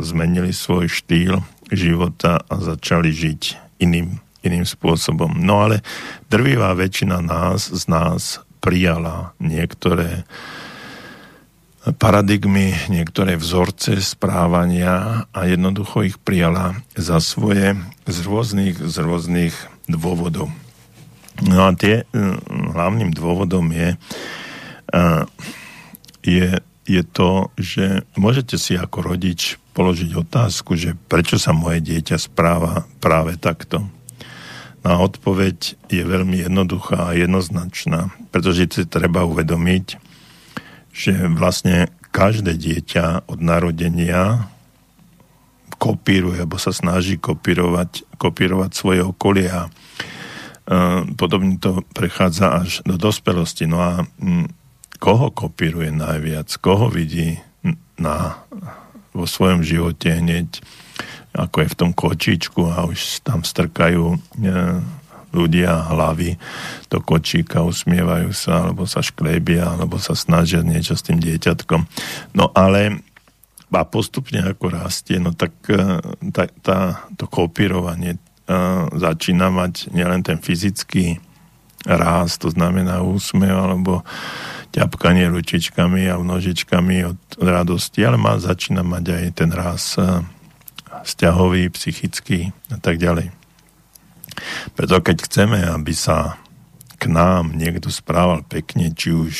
zmenili svoj štýl, života a začali žiť iným, iným spôsobom. No ale drvivá väčšina nás, z nás prijala niektoré paradigmy, niektoré vzorce správania a jednoducho ich prijala za svoje z rôznych, z rôznych dôvodov. No a tie hlavným dôvodom je, je, je to, že môžete si ako rodič položiť otázku, že prečo sa moje dieťa správa práve takto. No a odpoveď je veľmi jednoduchá a jednoznačná, pretože si treba uvedomiť, že vlastne každé dieťa od narodenia kopíruje, alebo sa snaží kopírovať, kopírovať svoje okolie a podobne to prechádza až do dospelosti. No a koho kopíruje najviac? Koho vidí na vo svojom živote hneď ako je v tom kočičku a už tam strkajú e, ľudia hlavy do kočíka, usmievajú sa, alebo sa šklebia, alebo sa snažia niečo s tým dieťatkom. No ale a postupne ako rastie, no tak tá, tá, to kopírovanie uh, začína mať nielen ten fyzický ráz, to znamená úsmev alebo ťapkanie ručičkami a nožičkami od radosti, ale má, začína mať aj ten ráz uh, vzťahový, psychický a tak ďalej. Preto keď chceme, aby sa k nám niekto správal pekne, či už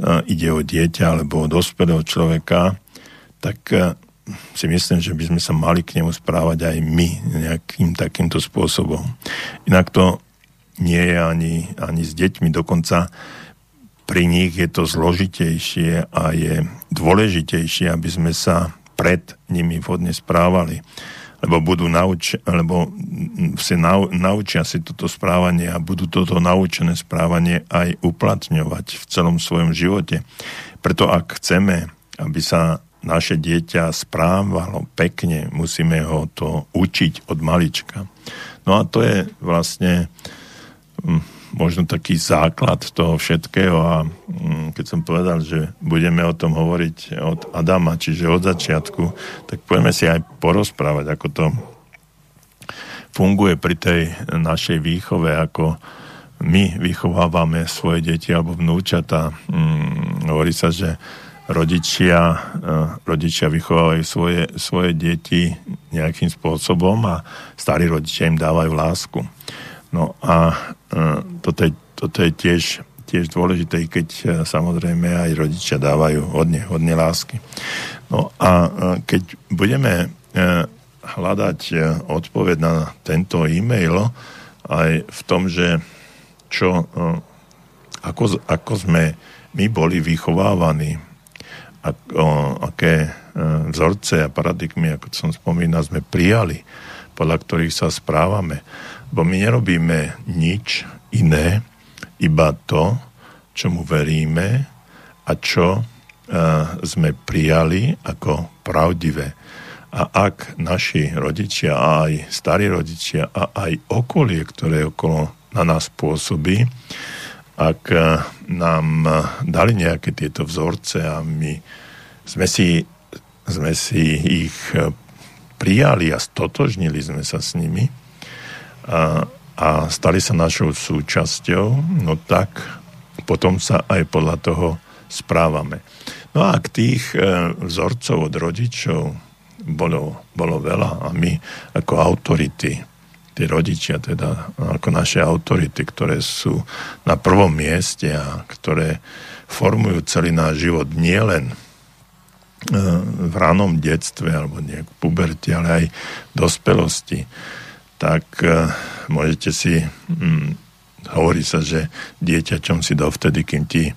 uh, ide o dieťa alebo o dospelého človeka, tak uh, si myslím, že by sme sa mali k nemu správať aj my nejakým takýmto spôsobom. Inak to nie je ani, ani s deťmi, dokonca pri nich je to zložitejšie a je dôležitejšie, aby sme sa pred nimi vhodne správali lebo budú nauč- lebo si nau- naučia si toto správanie a budú toto naučené správanie aj uplatňovať v celom svojom živote. Preto ak chceme, aby sa naše dieťa správalo pekne, musíme ho to učiť od malička. No a to je vlastne hm, možno taký základ toho všetkého a mm, keď som povedal, že budeme o tom hovoriť od Adama, čiže od začiatku, tak poďme si aj porozprávať, ako to funguje pri tej našej výchove, ako my vychovávame svoje deti alebo vnúčata. Mm, hovorí sa, že rodičia, e, rodičia vychovávajú svoje, svoje deti nejakým spôsobom a starí rodičia im dávajú lásku. No a toto je, toto je tiež, tiež dôležité, keď e, samozrejme aj rodičia dávajú hodne, hodne lásky. No a e, keď budeme hľadať odpoveď na tento e-mail aj v tom, že čo, ako, ako sme my boli vychovávaní, ako, aké vzorce a paradigmy, ako som spomínal, sme prijali, podľa ktorých sa správame, Bo my nerobíme nič iné, iba to, čomu veríme a čo uh, sme prijali ako pravdivé. A ak naši rodičia, a aj starí rodičia, a aj okolie, ktoré okolo na nás pôsobí, ak uh, nám uh, dali nejaké tieto vzorce a my sme si, sme si ich prijali a stotožnili sme sa s nimi, a, a stali sa našou súčasťou, no tak potom sa aj podľa toho správame. No a ak tých e, vzorcov od rodičov bolo, bolo veľa a my ako autority, tí rodičia teda ako naše autority, ktoré sú na prvom mieste a ktoré formujú celý náš život nielen e, v ranom detstve alebo nejak puberte, ale aj dospelosti, tak uh, môžete si, hm, hovorí sa, že dieťaťom si dovtedy, kým ti,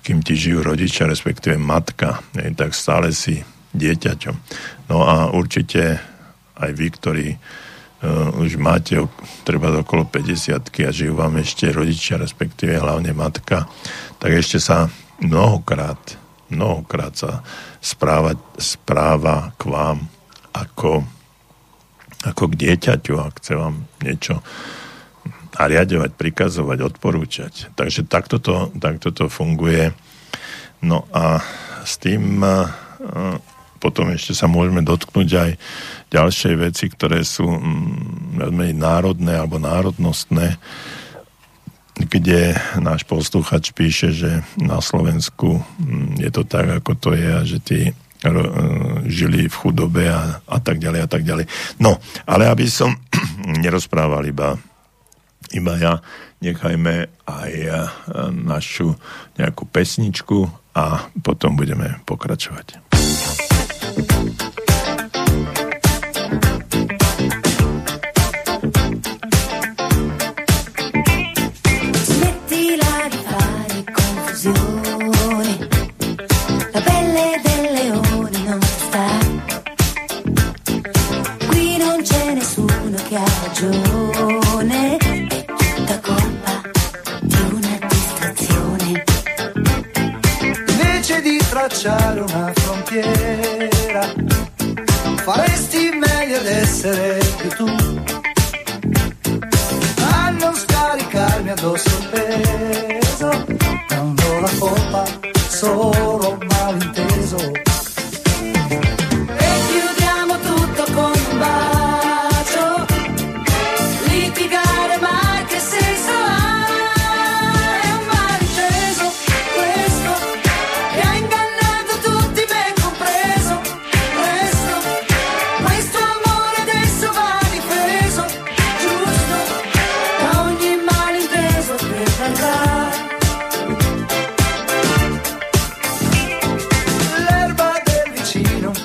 kým ti žijú rodičia, respektíve matka, ne, tak stále si dieťaťom. No a určite aj vy, ktorí uh, už máte treba okolo 50 a žijú vám ešte rodičia, respektíve hlavne matka, tak ešte sa mnohokrát, mnohokrát sa správa, správa k vám ako ako k dieťaťu a chce vám niečo nariadovať, prikazovať, odporúčať. Takže takto to, takto to funguje. No a s tým potom ešte sa môžeme dotknúť aj ďalšej veci, ktoré sú mm, veľmi národné alebo národnostné, kde náš posluchač píše, že na Slovensku mm, je to tak, ako to je a že tí E, žili v chudobe a, a tak ďalej a tak ďalej. No, ale aby som nerozprával iba, iba ja, nechajme aj e, našu nejakú pesničku a potom budeme pokračovať. Tracciare una frontiera, faresti meglio ad essere più tu. Ma tutto sospeso, non do la colpa, solo malinteso.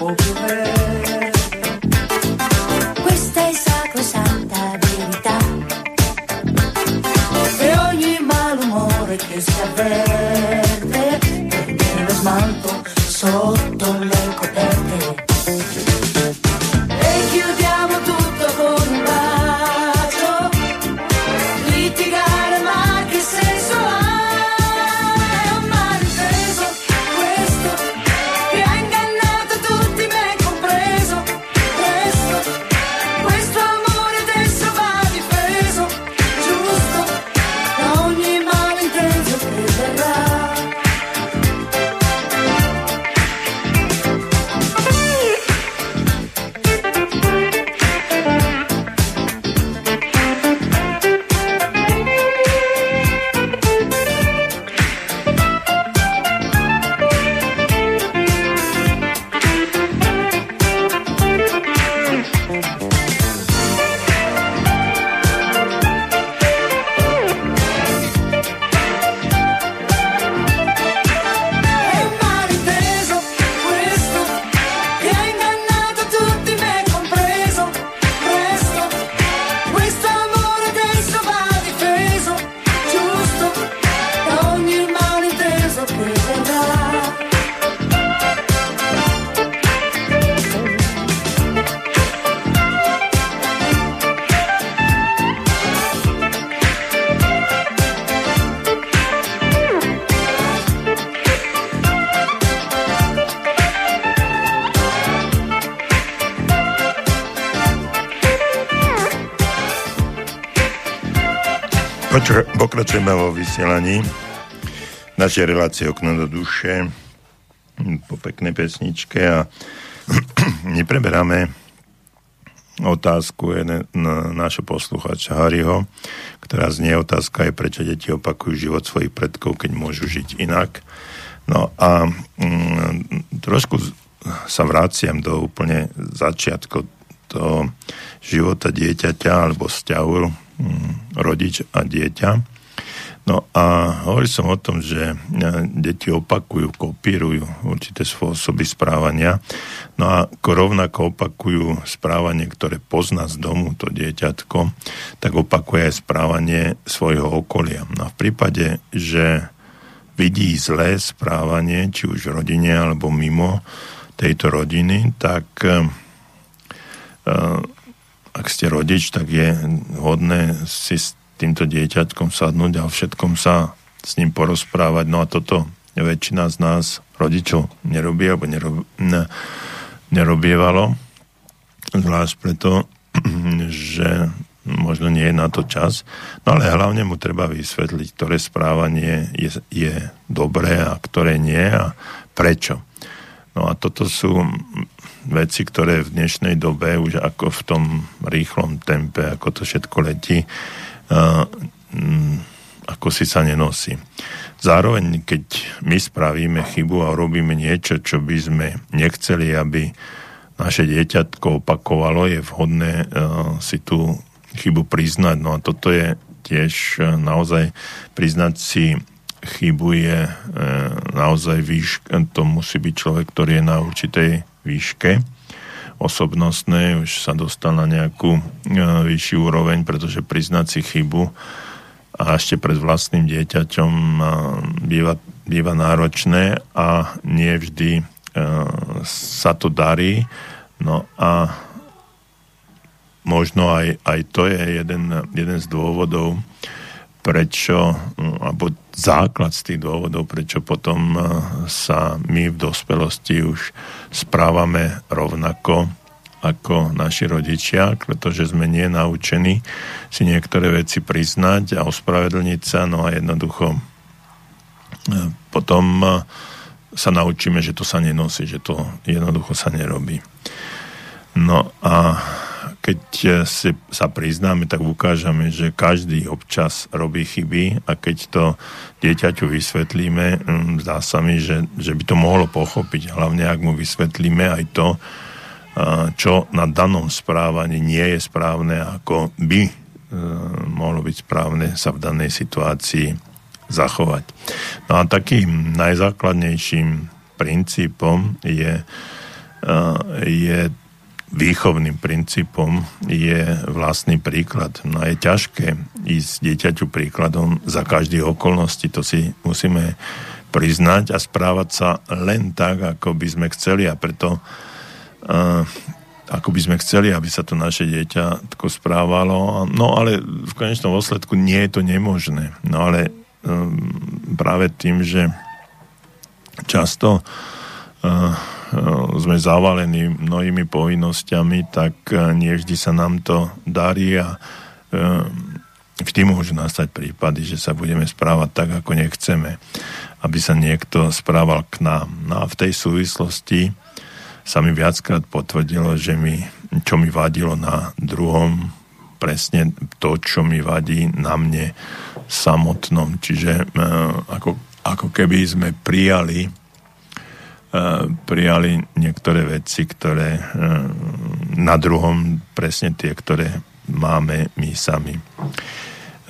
won't you? Pokračujeme vo vysielaní našej relácie Okno do duše po peknej pesničke a nepreberáme otázku jeden, nášho posluchača Harryho, ktorá znie otázka je, prečo deti opakujú život svojich predkov, keď môžu žiť inak. No a mm, trošku sa vraciam do úplne začiatku toho života dieťaťa alebo vzťahu mm, rodič a dieťa. No a hovoril som o tom, že e, deti opakujú, kopírujú určité spôsoby správania. No a ako rovnako opakujú správanie, ktoré pozná z domu to dieťatko, tak opakuje aj správanie svojho okolia. No a v prípade, že vidí zlé správanie, či už v rodine alebo mimo tejto rodiny, tak uh, ak ste rodič, tak je hodné si týmto dieťatkom sadnúť a o všetkom sa s ním porozprávať. No a toto väčšina z nás rodičov nerobí alebo nerob, ne, nerobievalo. Zvlášť preto, že možno nie je na to čas. No ale hlavne mu treba vysvetliť, ktoré správanie je, je dobré a ktoré nie a prečo. No a toto sú veci, ktoré v dnešnej dobe už ako v tom rýchlom tempe, ako to všetko letí, ako si sa nenosí. Zároveň, keď my spravíme chybu a robíme niečo, čo by sme nechceli, aby naše dieťatko opakovalo, je vhodné uh, si tú chybu priznať. No a toto je tiež uh, naozaj priznať si chybu je uh, naozaj výška, to musí byť človek, ktorý je na určitej výške osobnostné, už sa dostal na nejakú e, vyššiu úroveň, pretože priznať si chybu a ešte pred vlastným dieťaťom e, býva, býva náročné a nie vždy e, sa to darí. No a možno aj, aj to je jeden, jeden z dôvodov, prečo, alebo základ z tých dôvodov, prečo potom sa my v dospelosti už správame rovnako ako naši rodičia, pretože sme nie naučení si niektoré veci priznať a ospravedlniť sa, no a jednoducho potom sa naučíme, že to sa nenosí, že to jednoducho sa nerobí. No a keď si sa priznáme, tak ukážeme, že každý občas robí chyby a keď to dieťaťu vysvetlíme, mm, zdá sa mi, že, že by to mohlo pochopiť. Hlavne, ak mu vysvetlíme aj to, čo na danom správaní nie je správne, ako by e, mohlo byť správne sa v danej situácii zachovať. No a takým najzákladnejším princípom je, je výchovným princípom je vlastný príklad. No je ťažké ísť dieťaťu príkladom za každý okolnosti. To si musíme priznať a správať sa len tak, ako by sme chceli a preto uh, ako by sme chceli, aby sa to naše dieťa tako správalo. No ale v konečnom dôsledku nie je to nemožné. No ale Ehm, práve tým, že často eh, sme zavalení mnohými povinnosťami, tak eh, nie vždy sa nám to darí a vždy môžu nastať prípady, že sa budeme správať tak, ako nechceme, aby sa niekto správal k nám. No a v tej súvislosti sa mi viackrát potvrdilo, že mi, čo mi vadilo na druhom, presne to, čo mi vadí na mne samotnom. Čiže ako, ako keby sme prijali prijali niektoré veci, ktoré e, na druhom presne tie, ktoré máme my sami.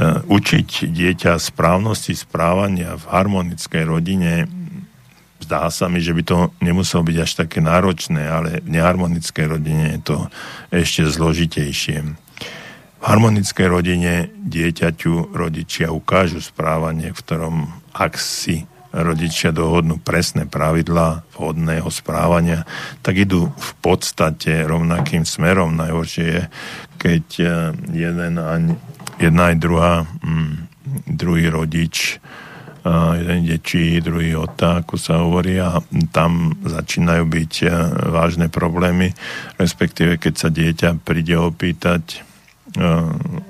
Učiť dieťa správnosti správania v harmonickej rodine zdá sa mi, že by to nemuselo byť až také náročné, ale v neharmonickej rodine je to ešte zložitejšie. V harmonickej rodine dieťaťu rodičia ukážu správanie, v ktorom ak si rodičia dohodnú presné pravidlá vhodného správania, tak idú v podstate rovnakým smerom. Najhoršie je, keď eh, jeden a, jedna aj druhá, mm, druhý rodič, eh, jeden dečí, druhý ota, ako sa hovorí, a tam začínajú byť eh, vážne problémy, respektíve keď sa dieťa príde opýtať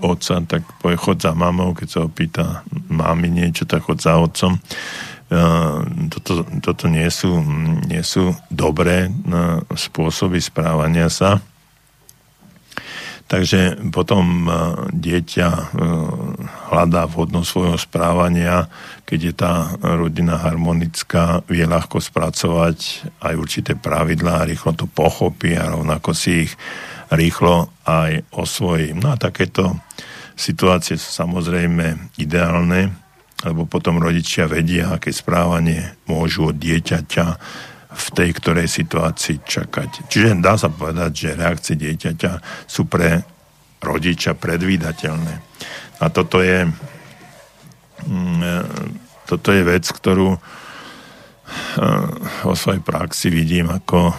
otca, tak povie chod za mamou, keď sa opýta mami niečo, tak chod za otcom. Toto, toto nie, sú, nie sú dobré spôsoby správania sa. Takže potom dieťa hľadá vhodnosť svojho správania, keď je tá rodina harmonická, vie ľahko spracovať aj určité pravidlá, rýchlo to pochopí a rovnako si ich rýchlo aj osvojí. No a takéto situácie sú samozrejme ideálne, lebo potom rodičia vedia, aké správanie môžu od dieťaťa v tej ktorej situácii čakať. Čiže dá sa povedať, že reakcie dieťaťa sú pre rodiča predvídateľné. A toto je, mm, toto je vec, ktorú eh, vo svojej praxi vidím ako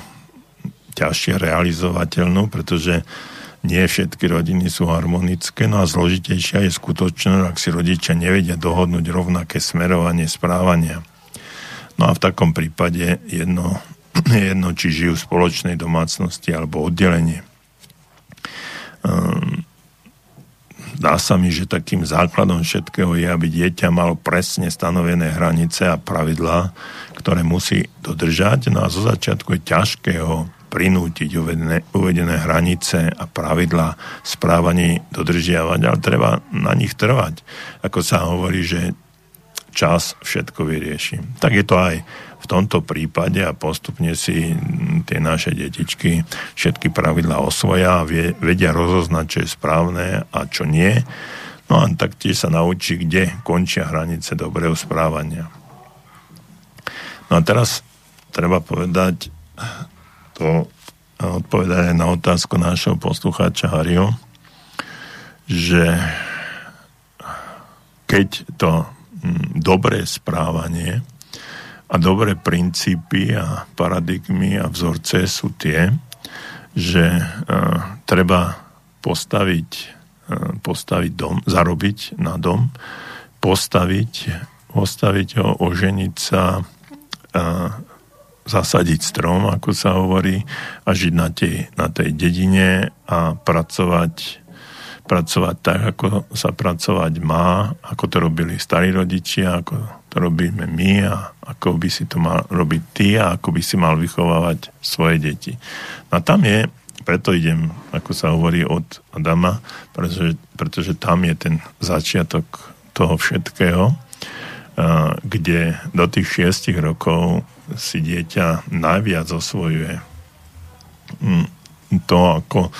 ťažšie realizovateľnú, pretože nie všetky rodiny sú harmonické, no a zložitejšia je skutočnosť, ak si rodičia nevedia dohodnúť rovnaké smerovanie správania. No a v takom prípade jedno, jedno či žijú v spoločnej domácnosti alebo oddelenie. Um, Zdá sa mi, že takým základom všetkého je, aby dieťa malo presne stanovené hranice a pravidlá, ktoré musí dodržať. No a zo začiatku je ťažké prinútiť uvedené, uvedené hranice a pravidlá správaní dodržiavať, ale treba na nich trvať. Ako sa hovorí, že čas všetko vyrieši. Tak je to aj v tomto prípade a postupne si tie naše detičky všetky pravidlá osvoja a vie, vedia rozoznať, čo je správne a čo nie. No a taktiež sa naučí, kde končia hranice dobrého správania. No a teraz treba povedať to odpovedať na otázku nášho poslucháča Hario, že keď to hm, dobré správanie a dobré princípy a paradigmy a vzorce sú tie, že uh, treba postaviť, uh, postaviť dom, zarobiť na dom, postaviť, postaviť ho, oženiť sa, uh, zasadiť strom, ako sa hovorí, a žiť na tej, na tej dedine a pracovať, pracovať tak, ako sa pracovať má, ako to robili starí rodičia, ako to robíme my a ako by si to mal robiť ty a ako by si mal vychovávať svoje deti. No a tam je, preto idem, ako sa hovorí, od Adama, pretože, pretože tam je ten začiatok toho všetkého, kde do tých šiestich rokov si dieťa najviac osvojuje mm, to, ako,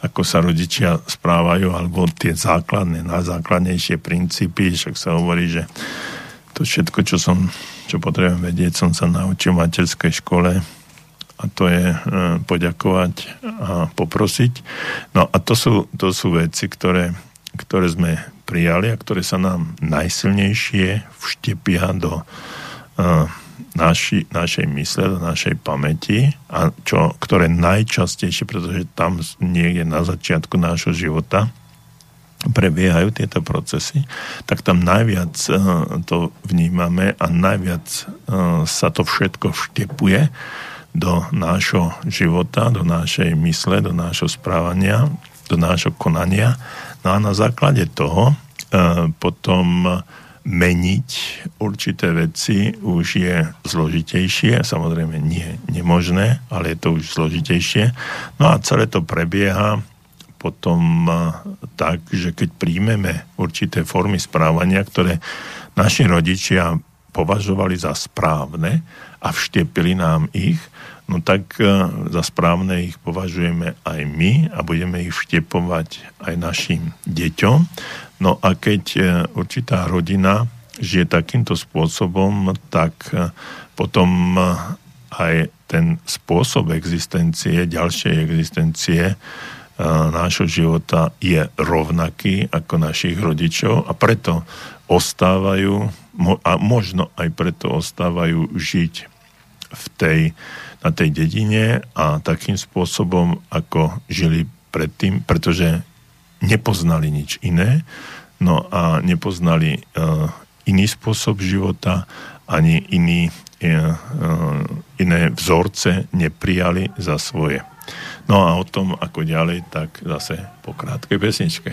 ako sa rodičia správajú, alebo tie základné, najzákladnejšie princípy, však sa hovorí, že to všetko, čo som, čo potrebujem vedieť, som sa naučil v materskej škole a to je e, poďakovať a poprosiť. No a to sú, to sú veci, ktoré, ktoré sme prijali a ktoré sa nám najsilnejšie vštepia do uh, naši, našej mysle, do našej pamäti a čo, ktoré najčastejšie, pretože tam niekde na začiatku nášho života prebiehajú tieto procesy, tak tam najviac uh, to vnímame a najviac uh, sa to všetko vštepuje do nášho života, do našej mysle, do nášho správania, do nášho konania. No a na základe toho e, potom meniť určité veci už je zložitejšie, samozrejme nie nemožné, ale je to už zložitejšie. No a celé to prebieha potom e, tak, že keď príjmeme určité formy správania, ktoré naši rodičia považovali za správne a vštepili nám ich, no tak e, za správne ich považujeme aj my a budeme ich vštepovať aj našim deťom. No a keď e, určitá rodina žije takýmto spôsobom, tak e, potom aj ten spôsob existencie, ďalšej existencie nášho života je rovnaký ako našich rodičov a preto ostávajú a možno aj preto ostávajú žiť v tej na tej dedine a takým spôsobom, ako žili predtým, pretože nepoznali nič iné, no a nepoznali uh, iný spôsob života, ani iný, uh, iné vzorce neprijali za svoje. No a o tom, ako ďalej, tak zase po krátkej pesničke.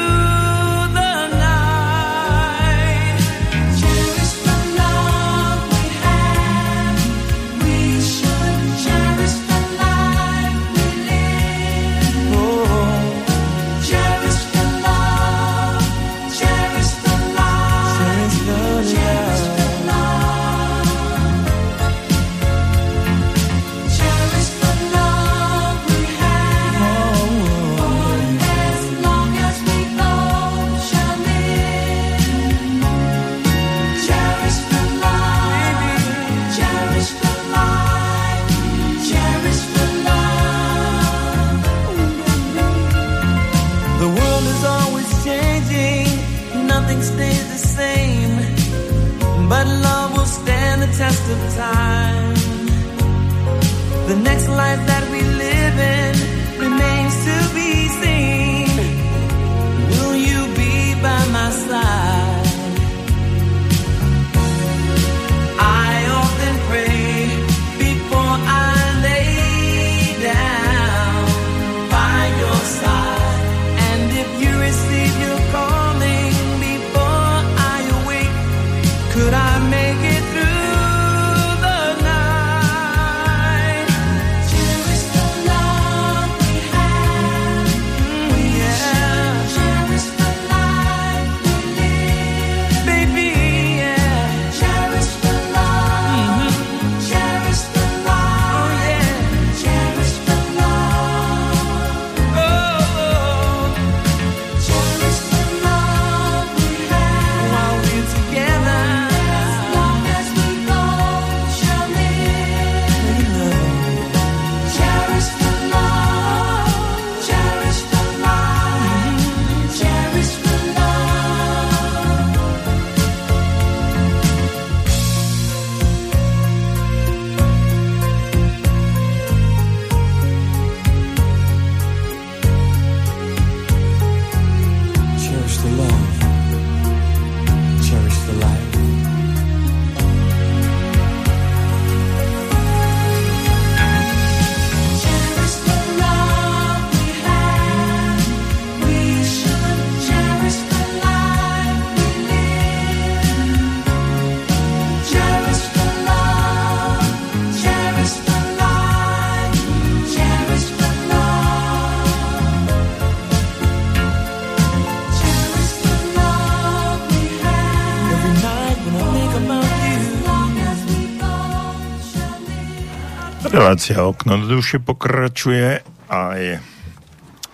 Relácia okno do duše pokračuje aj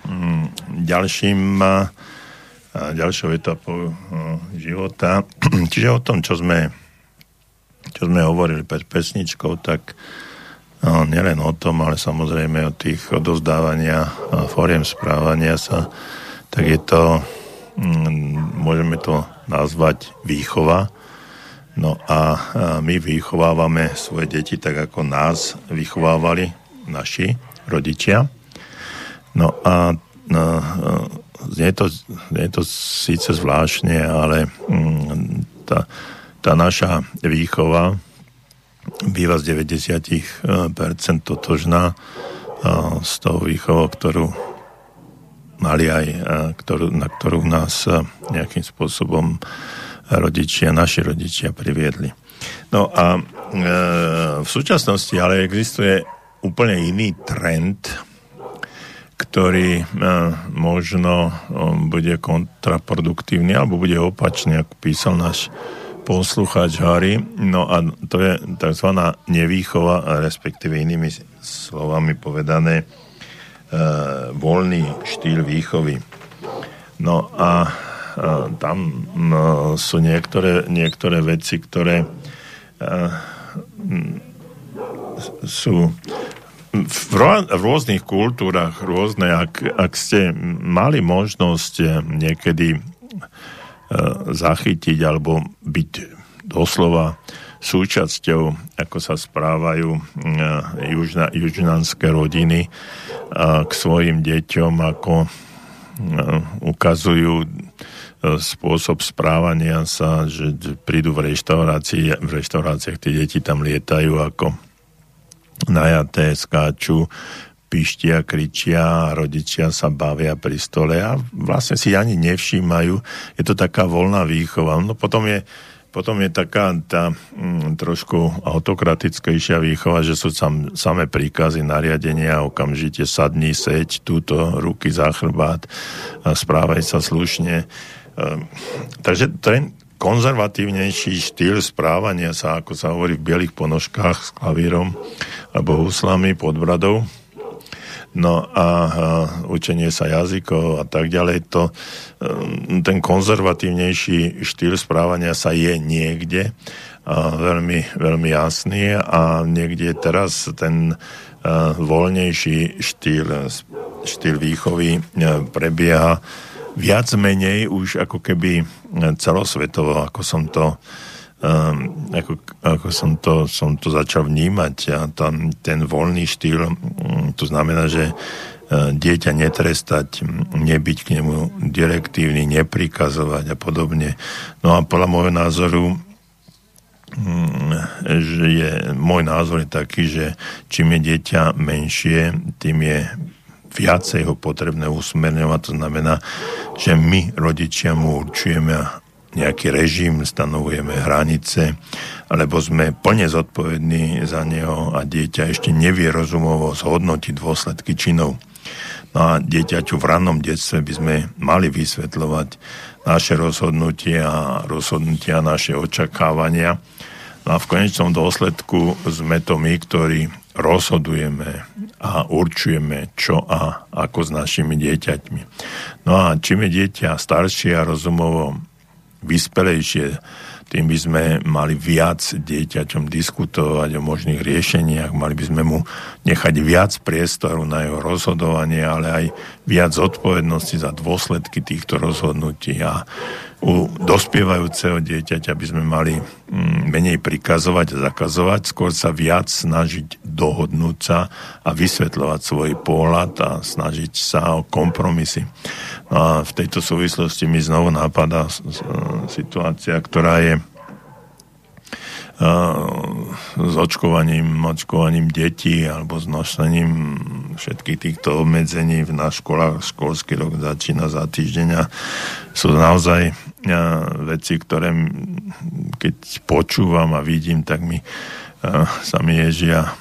mm, ďalším ďalšou etapou života. Čiže o tom, čo sme, čo sme hovorili pred pesničkou, tak no, nielen o tom, ale samozrejme o tých odozdávania fóriem správania sa, tak je to, mm, môžeme to nazvať výchova, No a my vychovávame svoje deti tak, ako nás vychovávali naši rodičia. No a no, znie, to, znie to síce zvláštne, ale mm, tá, tá naša výchova býva z 90% totožná z toho výchova, ktorú mali aj, ktorú, na ktorú nás nejakým spôsobom rodičia, naši rodičia priviedli. No a e, v súčasnosti ale existuje úplne iný trend, ktorý e, možno e, bude kontraproduktívny alebo bude opačný, ako písal náš poslucháč Harry. No a to je tzv. nevýchova, respektíve inými slovami povedané, e, voľný štýl výchovy. No a tam sú niektoré, niektoré veci, ktoré sú v, rôznych kultúrach rôzne, ak, ak ste mali možnosť niekedy zachytiť alebo byť doslova súčasťou, ako sa správajú južna, južnanské rodiny k svojim deťom, ako ukazujú spôsob správania sa, že prídu v reštaurácii, v reštauráciách tie deti tam lietajú ako najaté, skáču, pištia, kričia, rodičia sa bavia pri stole a vlastne si ani nevšímajú. Je to taká voľná výchova. No potom je, potom je taká tá mm, trošku autokratickejšia výchova, že sú sam, samé príkazy, nariadenia, okamžite sadni, seď, túto, ruky za chrbát, správaj sa slušne takže ten konzervatívnejší štýl správania sa, ako sa hovorí v bielých ponožkách s klavírom alebo huslami pod bradou, no a, učenie sa jazykov a tak ďalej, to, ehm, ten konzervatívnejší štýl správania sa je niekde veľmi, veľmi jasný a niekde teraz ten a, voľnejší štýl, štýl výchovy prebieha viac menej už ako keby celosvetovo, ako som to um, ako, ako som, to, som to začal vnímať a tam ten voľný štýl, to znamená, že uh, dieťa netrestať, nebyť k nemu direktívny, neprikazovať a podobne. No a podľa môjho názoru že je, môj názor je taký, že čím je dieťa menšie, tým je viacej ho potrebné usmerňovať. To znamená, že my, rodičia, mu určujeme nejaký režim, stanovujeme hranice, alebo sme plne zodpovední za neho a dieťa ešte nevie rozumovo zhodnotiť dôsledky činov. No a dieťaťu v rannom detstve by sme mali vysvetľovať naše rozhodnutia a rozhodnutia, naše očakávania. No a v konečnom dôsledku sme to my, ktorí rozhodujeme a určujeme, čo a ako s našimi dieťaťmi. No a čím je dieťa staršie a rozumovo vyspelejšie, tým by sme mali viac dieťaťom diskutovať o možných riešeniach, mali by sme mu nechať viac priestoru na jeho rozhodovanie, ale aj viac odpovednosti za dôsledky týchto rozhodnutí a u dospievajúceho dieťaťa by sme mali mm, menej prikazovať a zakazovať, skôr sa viac snažiť dohodnúť sa a vysvetľovať svoj pohľad a snažiť sa o kompromisy. No a v tejto súvislosti mi znovu napadá situácia, ktorá je s očkovaním, očkovaním detí alebo s nošením všetkých týchto obmedzení na školách, školský rok začína za týždeň a sú naozaj veci, ktoré keď počúvam a vidím, tak mi sa mi ježia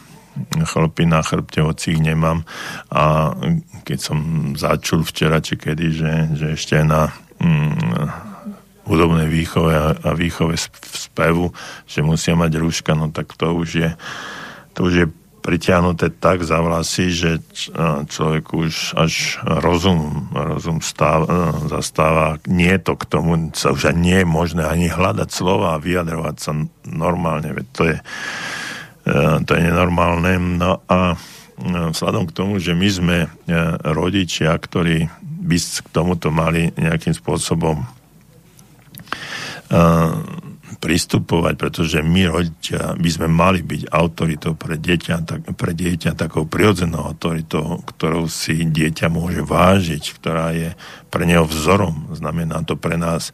chlpy na chrbte, hoci ich nemám. A keď som začul včera či kedy, že, že ešte na hudobnej výchove a, a výchove spevu, že musia mať rúška, no tak to už je, to už je pritiahnuté tak za vlasy, že človek už až rozum, rozum stáv, zastáva. Nie je to k tomu, sa už ani nie je možné ani hľadať slova a vyjadrovať sa normálne, veď to je, to je nenormálne. No a vzhľadom k tomu, že my sme rodičia, ktorí by k tomuto mali nejakým spôsobom pristupovať, pretože my rodičia by sme mali byť autoritou pre dieťa, tak, pre dieťa takou prirodzenou autoritou, ktorou si dieťa môže vážiť, ktorá je pre neho vzorom. Znamená to pre nás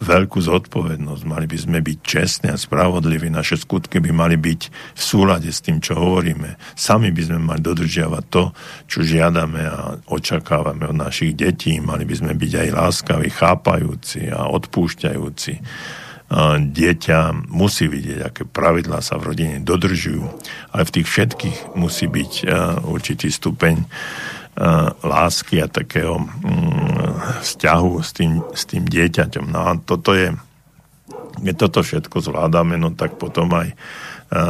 veľkú zodpovednosť. Mali by sme byť čestní a spravodliví. Naše skutky by mali byť v súlade s tým, čo hovoríme. Sami by sme mali dodržiavať to, čo žiadame a očakávame od našich detí. Mali by sme byť aj láskaví, chápajúci a odpúšťajúci. Dieťa musí vidieť, aké pravidlá sa v rodine dodržujú, ale v tých všetkých musí byť určitý stupeň lásky a takého mm, vzťahu s tým, s tým dieťaťom. No a toto je, keď toto všetko zvládame, no tak potom aj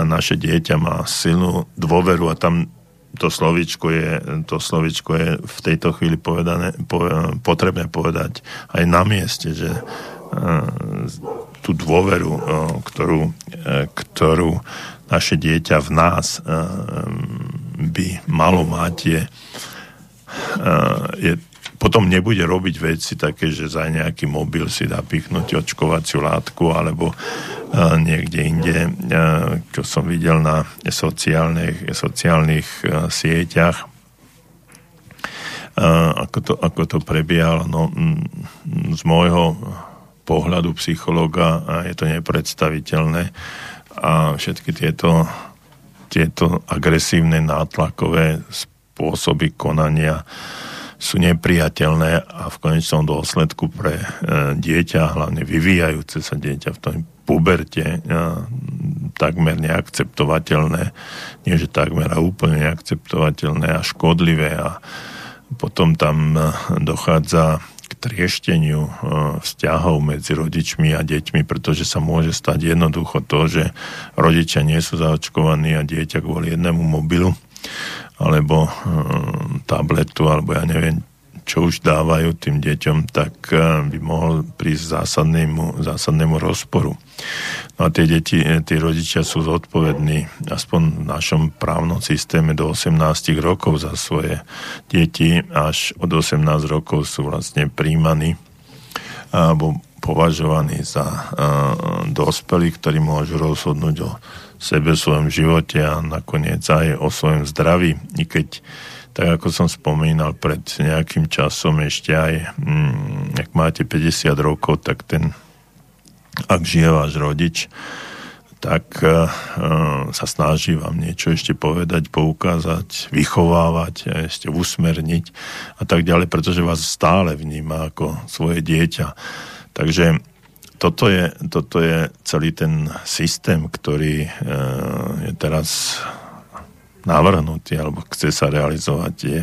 naše dieťa má silnú dôveru a tam to slovičko je, to slovičko je v tejto chvíli povedané, po, potrebné povedať aj na mieste, že tú dôveru, ktorú, ktorú naše dieťa v nás by malo mať, je, je, potom nebude robiť veci také, že za nejaký mobil si dá pichnúť očkovaciu látku alebo niekde inde, čo som videl na sociálnych, sociálnych sieťach, ako to, ako to prebiehalo. No, z môjho pohľadu psychológa je to nepredstaviteľné a všetky tieto, tieto agresívne nátlakové spôsoby konania sú nepriateľné a v konečnom dôsledku pre e, dieťa, hlavne vyvíjajúce sa dieťa v tom puberte, e, takmer neakceptovateľné, nie že takmer a úplne neakceptovateľné a škodlivé. A potom tam e, dochádza k triešteniu vzťahov medzi rodičmi a deťmi, pretože sa môže stať jednoducho to, že rodičia nie sú zaočkovaní a dieťa kvôli jednému mobilu alebo e, tabletu, alebo ja neviem, čo už dávajú tým deťom, tak e, by mohol prísť zásadnému, zásadnému rozporu. No a tie deti, e, tí rodičia sú zodpovední aspoň v našom právnom systéme do 18 rokov za svoje deti, až od 18 rokov sú vlastne príjmaní alebo považovaní za uh, dospelí, ktorí môžu rozhodnúť o sebe, svojom živote a nakoniec aj o svojom zdraví. I keď, tak ako som spomínal pred nejakým časom, ešte aj, mm, ak máte 50 rokov, tak ten, ak žije váš rodič, tak uh, sa snaží vám niečo ešte povedať, poukázať, vychovávať, ešte usmerniť a tak ďalej, pretože vás stále vníma ako svoje dieťa. Takže toto je, toto je celý ten systém, ktorý e, je teraz navrhnutý alebo chce sa realizovať, je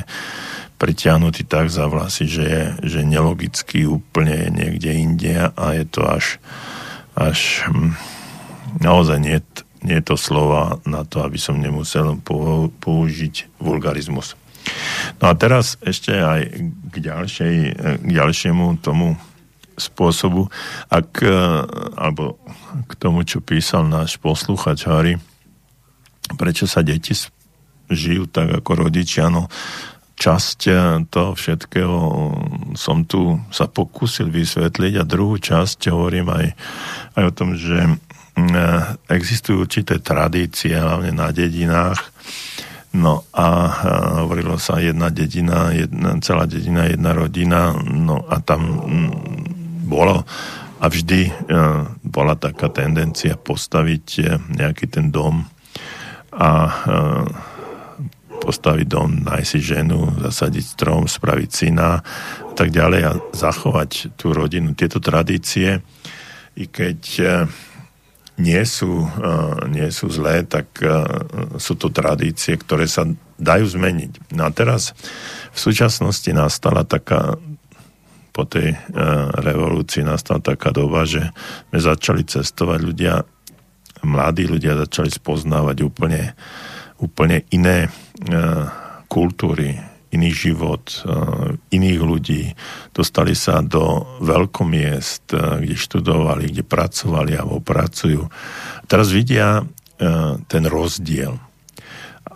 pritiahnutý tak za vlasy, že je že nelogicky úplne niekde inde a je to až, až hm, naozaj nie, nie je to slova na to, aby som nemusel použiť vulgarizmus. No a teraz ešte aj k, ďalšej, k ďalšiemu tomu spôsobu, ak, e, alebo k tomu, čo písal náš posluchač Harry, prečo sa deti žijú tak ako rodičia, no časť e, toho všetkého som tu sa pokúsil vysvetliť a druhú časť hovorím aj, aj o tom, že e, existujú určité tradície, hlavne na dedinách, No a hovorilo sa jedna dedina, jedna, celá dedina, jedna rodina, no a tam bolo a vždy e, bola taká tendencia postaviť e, nejaký ten dom a e, postaviť dom, nájsť si ženu, zasadiť strom, spraviť syna a tak ďalej a zachovať tú rodinu. Tieto tradície, i keď nie sú, nie sú zlé, tak sú to tradície, ktoré sa dajú zmeniť. No a teraz v súčasnosti nastala taká po tej e, revolúcii nastala taká doba, že sme začali cestovať ľudia, mladí ľudia začali spoznávať úplne, úplne iné kultúry, iný život, iných ľudí. Dostali sa do veľkomiest, kde študovali, kde pracovali alebo pracujú. Teraz vidia ten rozdiel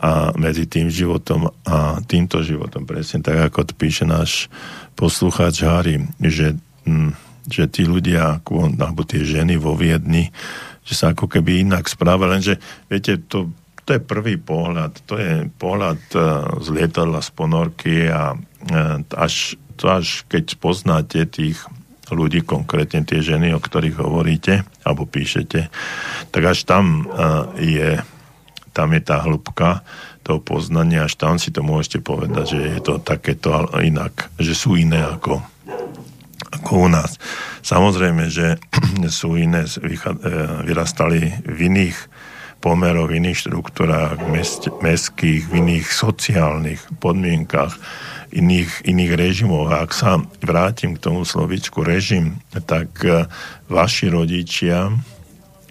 a medzi tým životom a týmto životom. Presne tak, ako píše náš poslucháč Harry, že, hm, že tí ľudia, alebo tie ženy vo Viedni, že sa ako keby inak správa, lenže viete, to, to je prvý pohľad, to je pohľad uh, z lietadla, z ponorky a uh, až, to až keď poznáte tých ľudí, konkrétne tie ženy, o ktorých hovoríte alebo píšete, tak až tam uh, je tam je tá hĺbka toho poznania, až tam si to môžete povedať, že je to takéto inak, že sú iné ako, ako u nás. Samozrejme, že sú iné, e, vyrastali v iných pomeroch, v iných štruktúrách mest, mestských, v iných sociálnych podmienkach, iných, iných režimov. A ak sa vrátim k tomu slovičku režim, tak e, vaši rodičia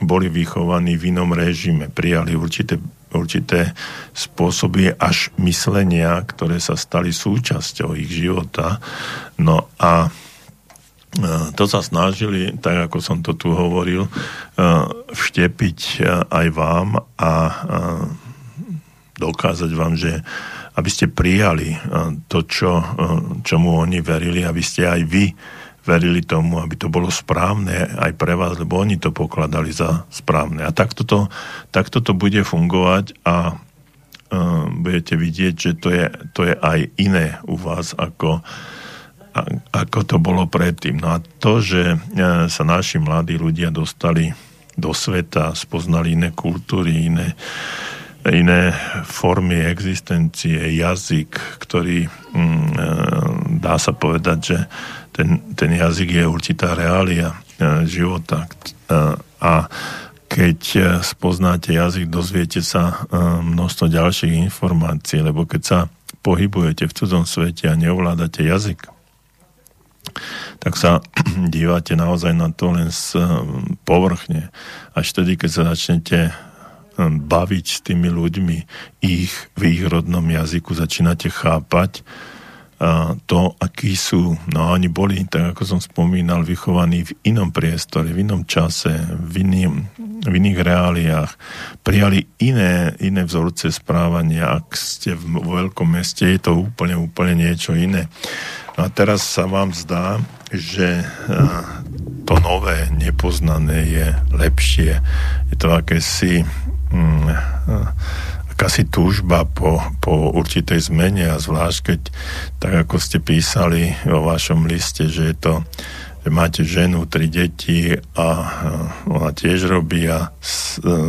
boli vychovaní v inom režime, prijali určité, určité spôsoby až myslenia, ktoré sa stali súčasťou ich života. No a e, to sa snažili, tak ako som to tu hovoril, e, vštepiť e, aj vám a dokázať vám, že aby ste prijali to, čo, čomu oni verili, aby ste aj vy verili tomu, aby to bolo správne aj pre vás, lebo oni to pokladali za správne. A takto to, takto to bude fungovať a uh, budete vidieť, že to je, to je aj iné u vás, ako, a, ako to bolo predtým. No a to, že uh, sa naši mladí ľudia dostali do sveta, spoznali iné kultúry, iné, iné formy existencie, jazyk, ktorý mm, dá sa povedať, že ten, ten jazyk je určitá reália e, života. E, a keď e, spoznáte jazyk, dozviete sa množstvo ďalších informácií, lebo keď sa pohybujete v cudzom svete a neovládate jazyk, tak sa dívate naozaj na to len z povrchne. Až vtedy, keď sa začnete baviť s tými ľuďmi ich v ich rodnom jazyku, začínate chápať, to, akí sú. No oni boli, tak ako som spomínal, vychovaní v inom priestore, v inom čase, v, iným, v iných reáliách. Prijali iné, iné vzorce správania. Ak ste v veľkom meste, je to úplne, úplne niečo iné. No a teraz sa vám zdá, že to nové, nepoznané je lepšie. Je to akési mm, akási túžba po, po určitej zmene a zvlášť keď, tak ako ste písali vo vašom liste, že je to že máte ženu, tri deti a ona tiež robí a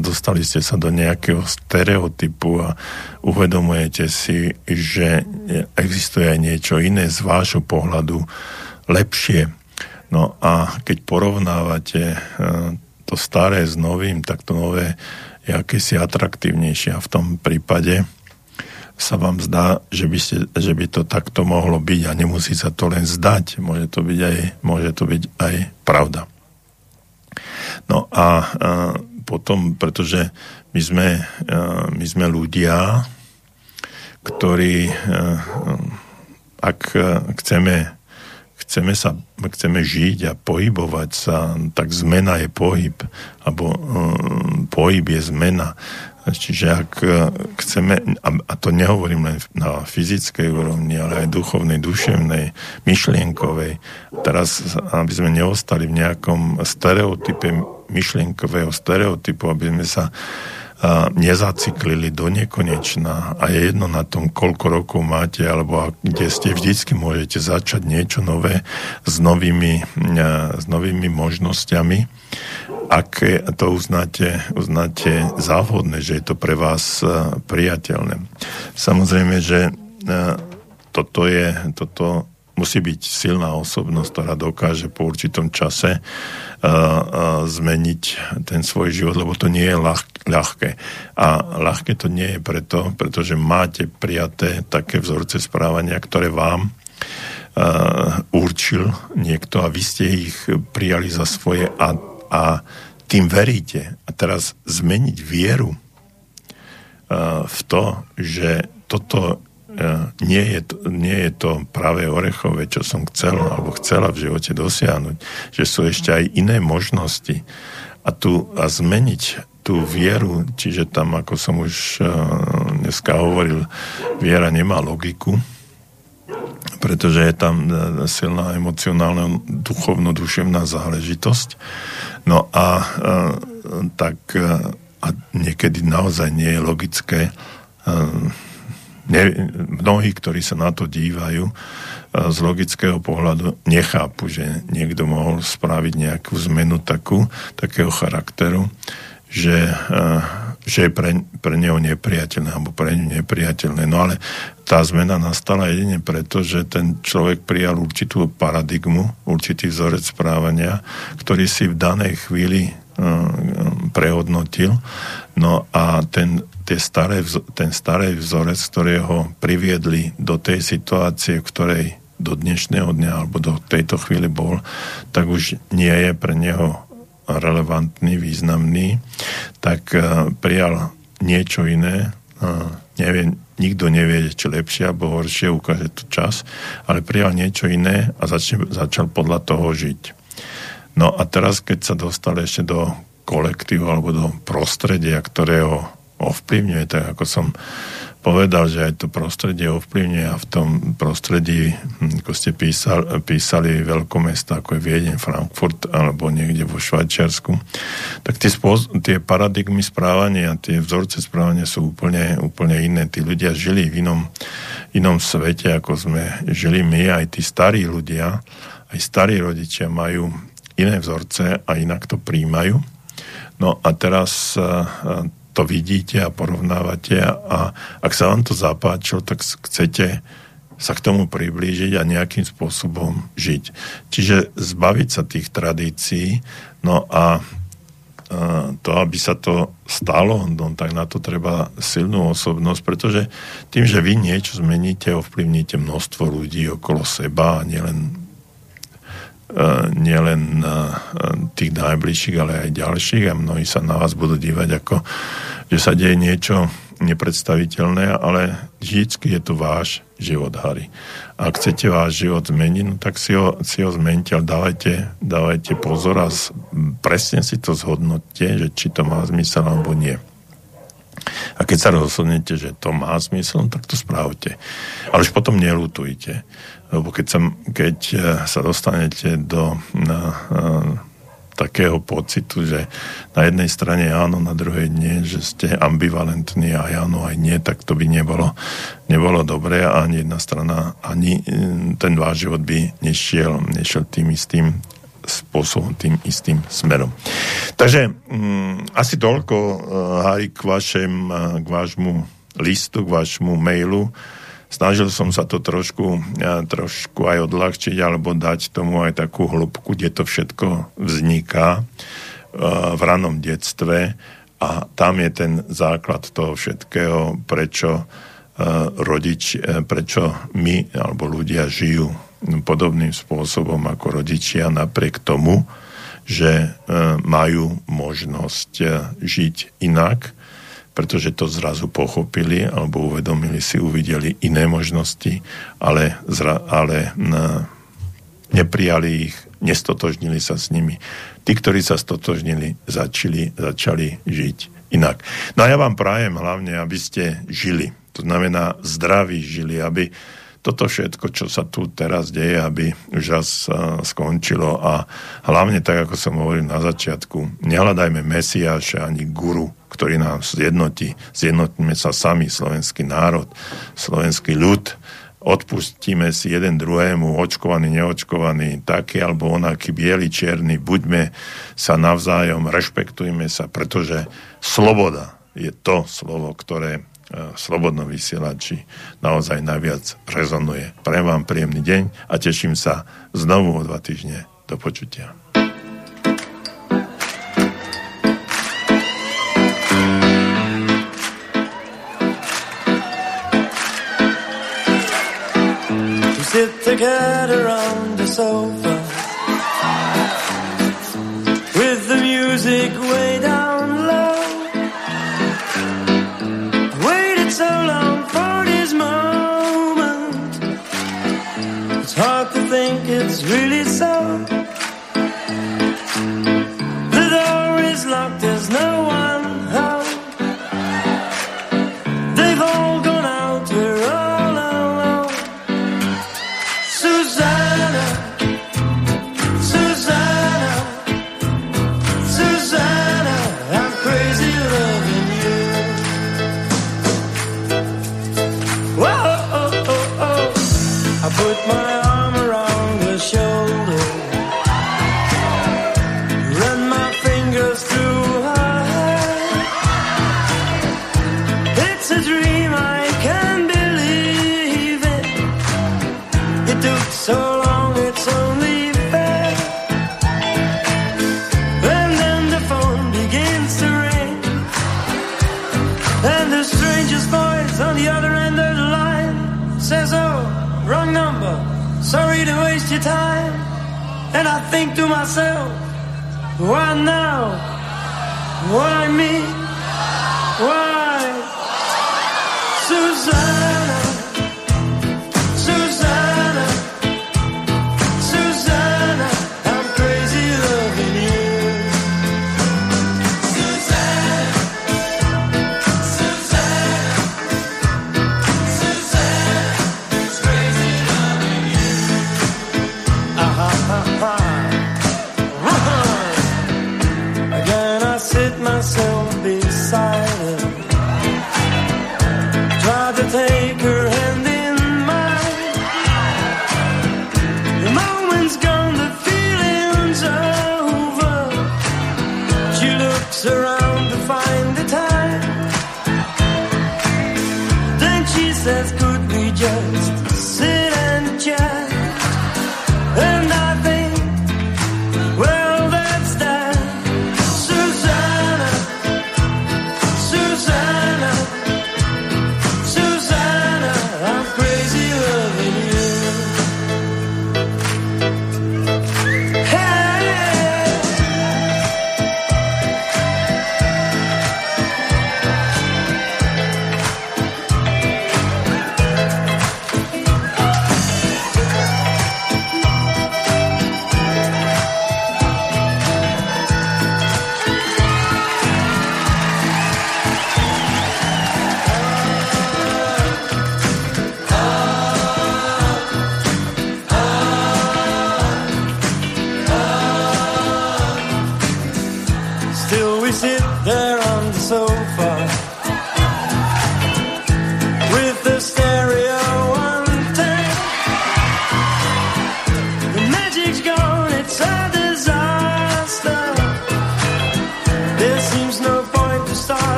dostali ste sa do nejakého stereotypu a uvedomujete si, že existuje aj niečo iné z vášho pohľadu lepšie. No a keď porovnávate to staré s novým, tak to nové je akési a v tom prípade sa vám zdá, že by, ste, že by to takto mohlo byť a nemusí sa to len zdať. Môže to byť aj, môže to byť aj pravda. No a, a potom, pretože my sme, a, my sme ľudia, ktorí, a, ak chceme chceme, sa, chceme žiť a pohybovať sa, tak zmena je pohyb, alebo um, pohyb je zmena. Čiže ak uh, chceme, a, to nehovorím len na fyzickej úrovni, ale aj duchovnej, duševnej, myšlienkovej, teraz, aby sme neostali v nejakom stereotype myšlienkového stereotypu, aby sme sa nezaciklili do nekonečna a je jedno na tom, koľko rokov máte alebo kde ste, vždycky môžete začať niečo nové s novými, s novými možnosťami ak to uznáte, uznáte závodné, že je to pre vás priateľné. Samozrejme, že toto je, toto musí byť silná osobnosť, ktorá dokáže po určitom čase uh, uh, zmeniť ten svoj život, lebo to nie je ľah, ľahké. A ľahké to nie je preto, pretože máte prijaté také vzorce správania, ktoré vám uh, určil niekto a vy ste ich prijali za svoje a, a tým veríte. A teraz zmeniť vieru v to, že toto nie je, to, nie je to práve orechové, čo som chcel alebo chcela v živote dosiahnuť, že sú ešte aj iné možnosti a, tu, a zmeniť tú vieru, čiže tam, ako som už dneska hovoril, viera nemá logiku, pretože je tam silná emocionálna, duchovno-duševná záležitosť. No a tak a niekedy naozaj nie je logické ne, mnohí, ktorí sa na to dívajú, z logického pohľadu nechápu, že niekto mohol spraviť nejakú zmenu takú, takého charakteru, že, že je pre, pre neho nepriateľné alebo pre ňu nepriateľné. No ale tá zmena nastala jedine preto, že ten človek prijal určitú paradigmu, určitý vzorec správania, ktorý si v danej chvíli prehodnotil. No a ten tie staré, ten starý vzorec, ktoré ho priviedli do tej situácie, v ktorej do dnešného dňa alebo do tejto chvíli bol, tak už nie je pre neho relevantný, významný, tak uh, prijal niečo iné. Uh, nevie, nikto nevie, či lepšie alebo horšie, ukáže to čas, ale prijal niečo iné a začne, začal podľa toho žiť. No a teraz, keď sa dostal ešte do kolektívu alebo do prostredia, ktorého ovplyvňuje, tak ako som povedal, že aj to prostredie ovplyvňuje a v tom prostredí, hm, ako ste písal, písali veľkomesta ako je Viedeň, Frankfurt alebo niekde vo Švajčiarsku, tak tie, spôz- tie paradigmy správania, tie vzorce správania sú úplne, úplne iné. Tí ľudia žili v inom, inom svete, ako sme žili my, aj tí starí ľudia, aj starí rodičia majú iné vzorce a inak to príjmajú. No a teraz to vidíte a porovnávate a ak sa vám to zapáčilo, tak chcete sa k tomu priblížiť a nejakým spôsobom žiť. Čiže zbaviť sa tých tradícií, no a to, aby sa to stalo, no, tak na to treba silnú osobnosť, pretože tým, že vy niečo zmeníte, ovplyvníte množstvo ľudí okolo seba a nielen nielen tých najbližších, ale aj ďalších a mnohí sa na vás budú dívať ako, že sa deje niečo nepredstaviteľné, ale vždycky je to váš život, Harry. Ak chcete váš život zmeniť, no tak si ho, si ho zmente, ale dávajte, dávajte pozor a presne si to zhodnotte, že či to má zmysel alebo nie. A keď sa rozhodnete, že to má zmysel, no tak to správte. Ale už potom nelutujte lebo keď sa, keď e, sa dostanete do na, na, takého pocitu, že na jednej strane áno, na druhej nie, že ste ambivalentní a áno, aj nie, tak to by nebolo, nebolo dobré a ani jedna strana, ani e, ten váš život by nešiel, nešiel tým istým spôsobom, tým istým smerom. Takže um, asi toľko, Harry, k, vašem, k vášmu listu, k vášmu mailu. Snažil som sa to trošku, trošku aj odľahčiť alebo dať tomu aj takú hĺbku, kde to všetko vzniká e, v ranom detstve. A tam je ten základ toho všetkého, prečo e, rodič, e, prečo my alebo ľudia žijú podobným spôsobom ako rodičia napriek tomu, že majú možnosť žiť inak, pretože to zrazu pochopili alebo uvedomili si, uvideli iné možnosti, ale, zra, ale na, neprijali ich, nestotožnili sa s nimi. Tí, ktorí sa stotožnili, začali, začali žiť inak. No a ja vám prajem hlavne, aby ste žili. To znamená zdraví žili, aby toto všetko, čo sa tu teraz deje, aby už raz skončilo. A hlavne tak, ako som hovoril na začiatku, nehľadajme Mesiáša ani guru, ktorý nás zjednotí. Zjednotíme sa sami, slovenský národ, slovenský ľud, odpustíme si jeden druhému, očkovaný, neočkovaný, taký alebo onaký, biely, čierny, buďme sa navzájom, rešpektujme sa, pretože sloboda je to slovo, ktoré slobodnom vysielači naozaj najviac rezonuje. Prajem vám príjemný deň a teším sa znovu o dva týždne. Do počutia. sit together on the sofa And I think to myself, why now? Why me? Why?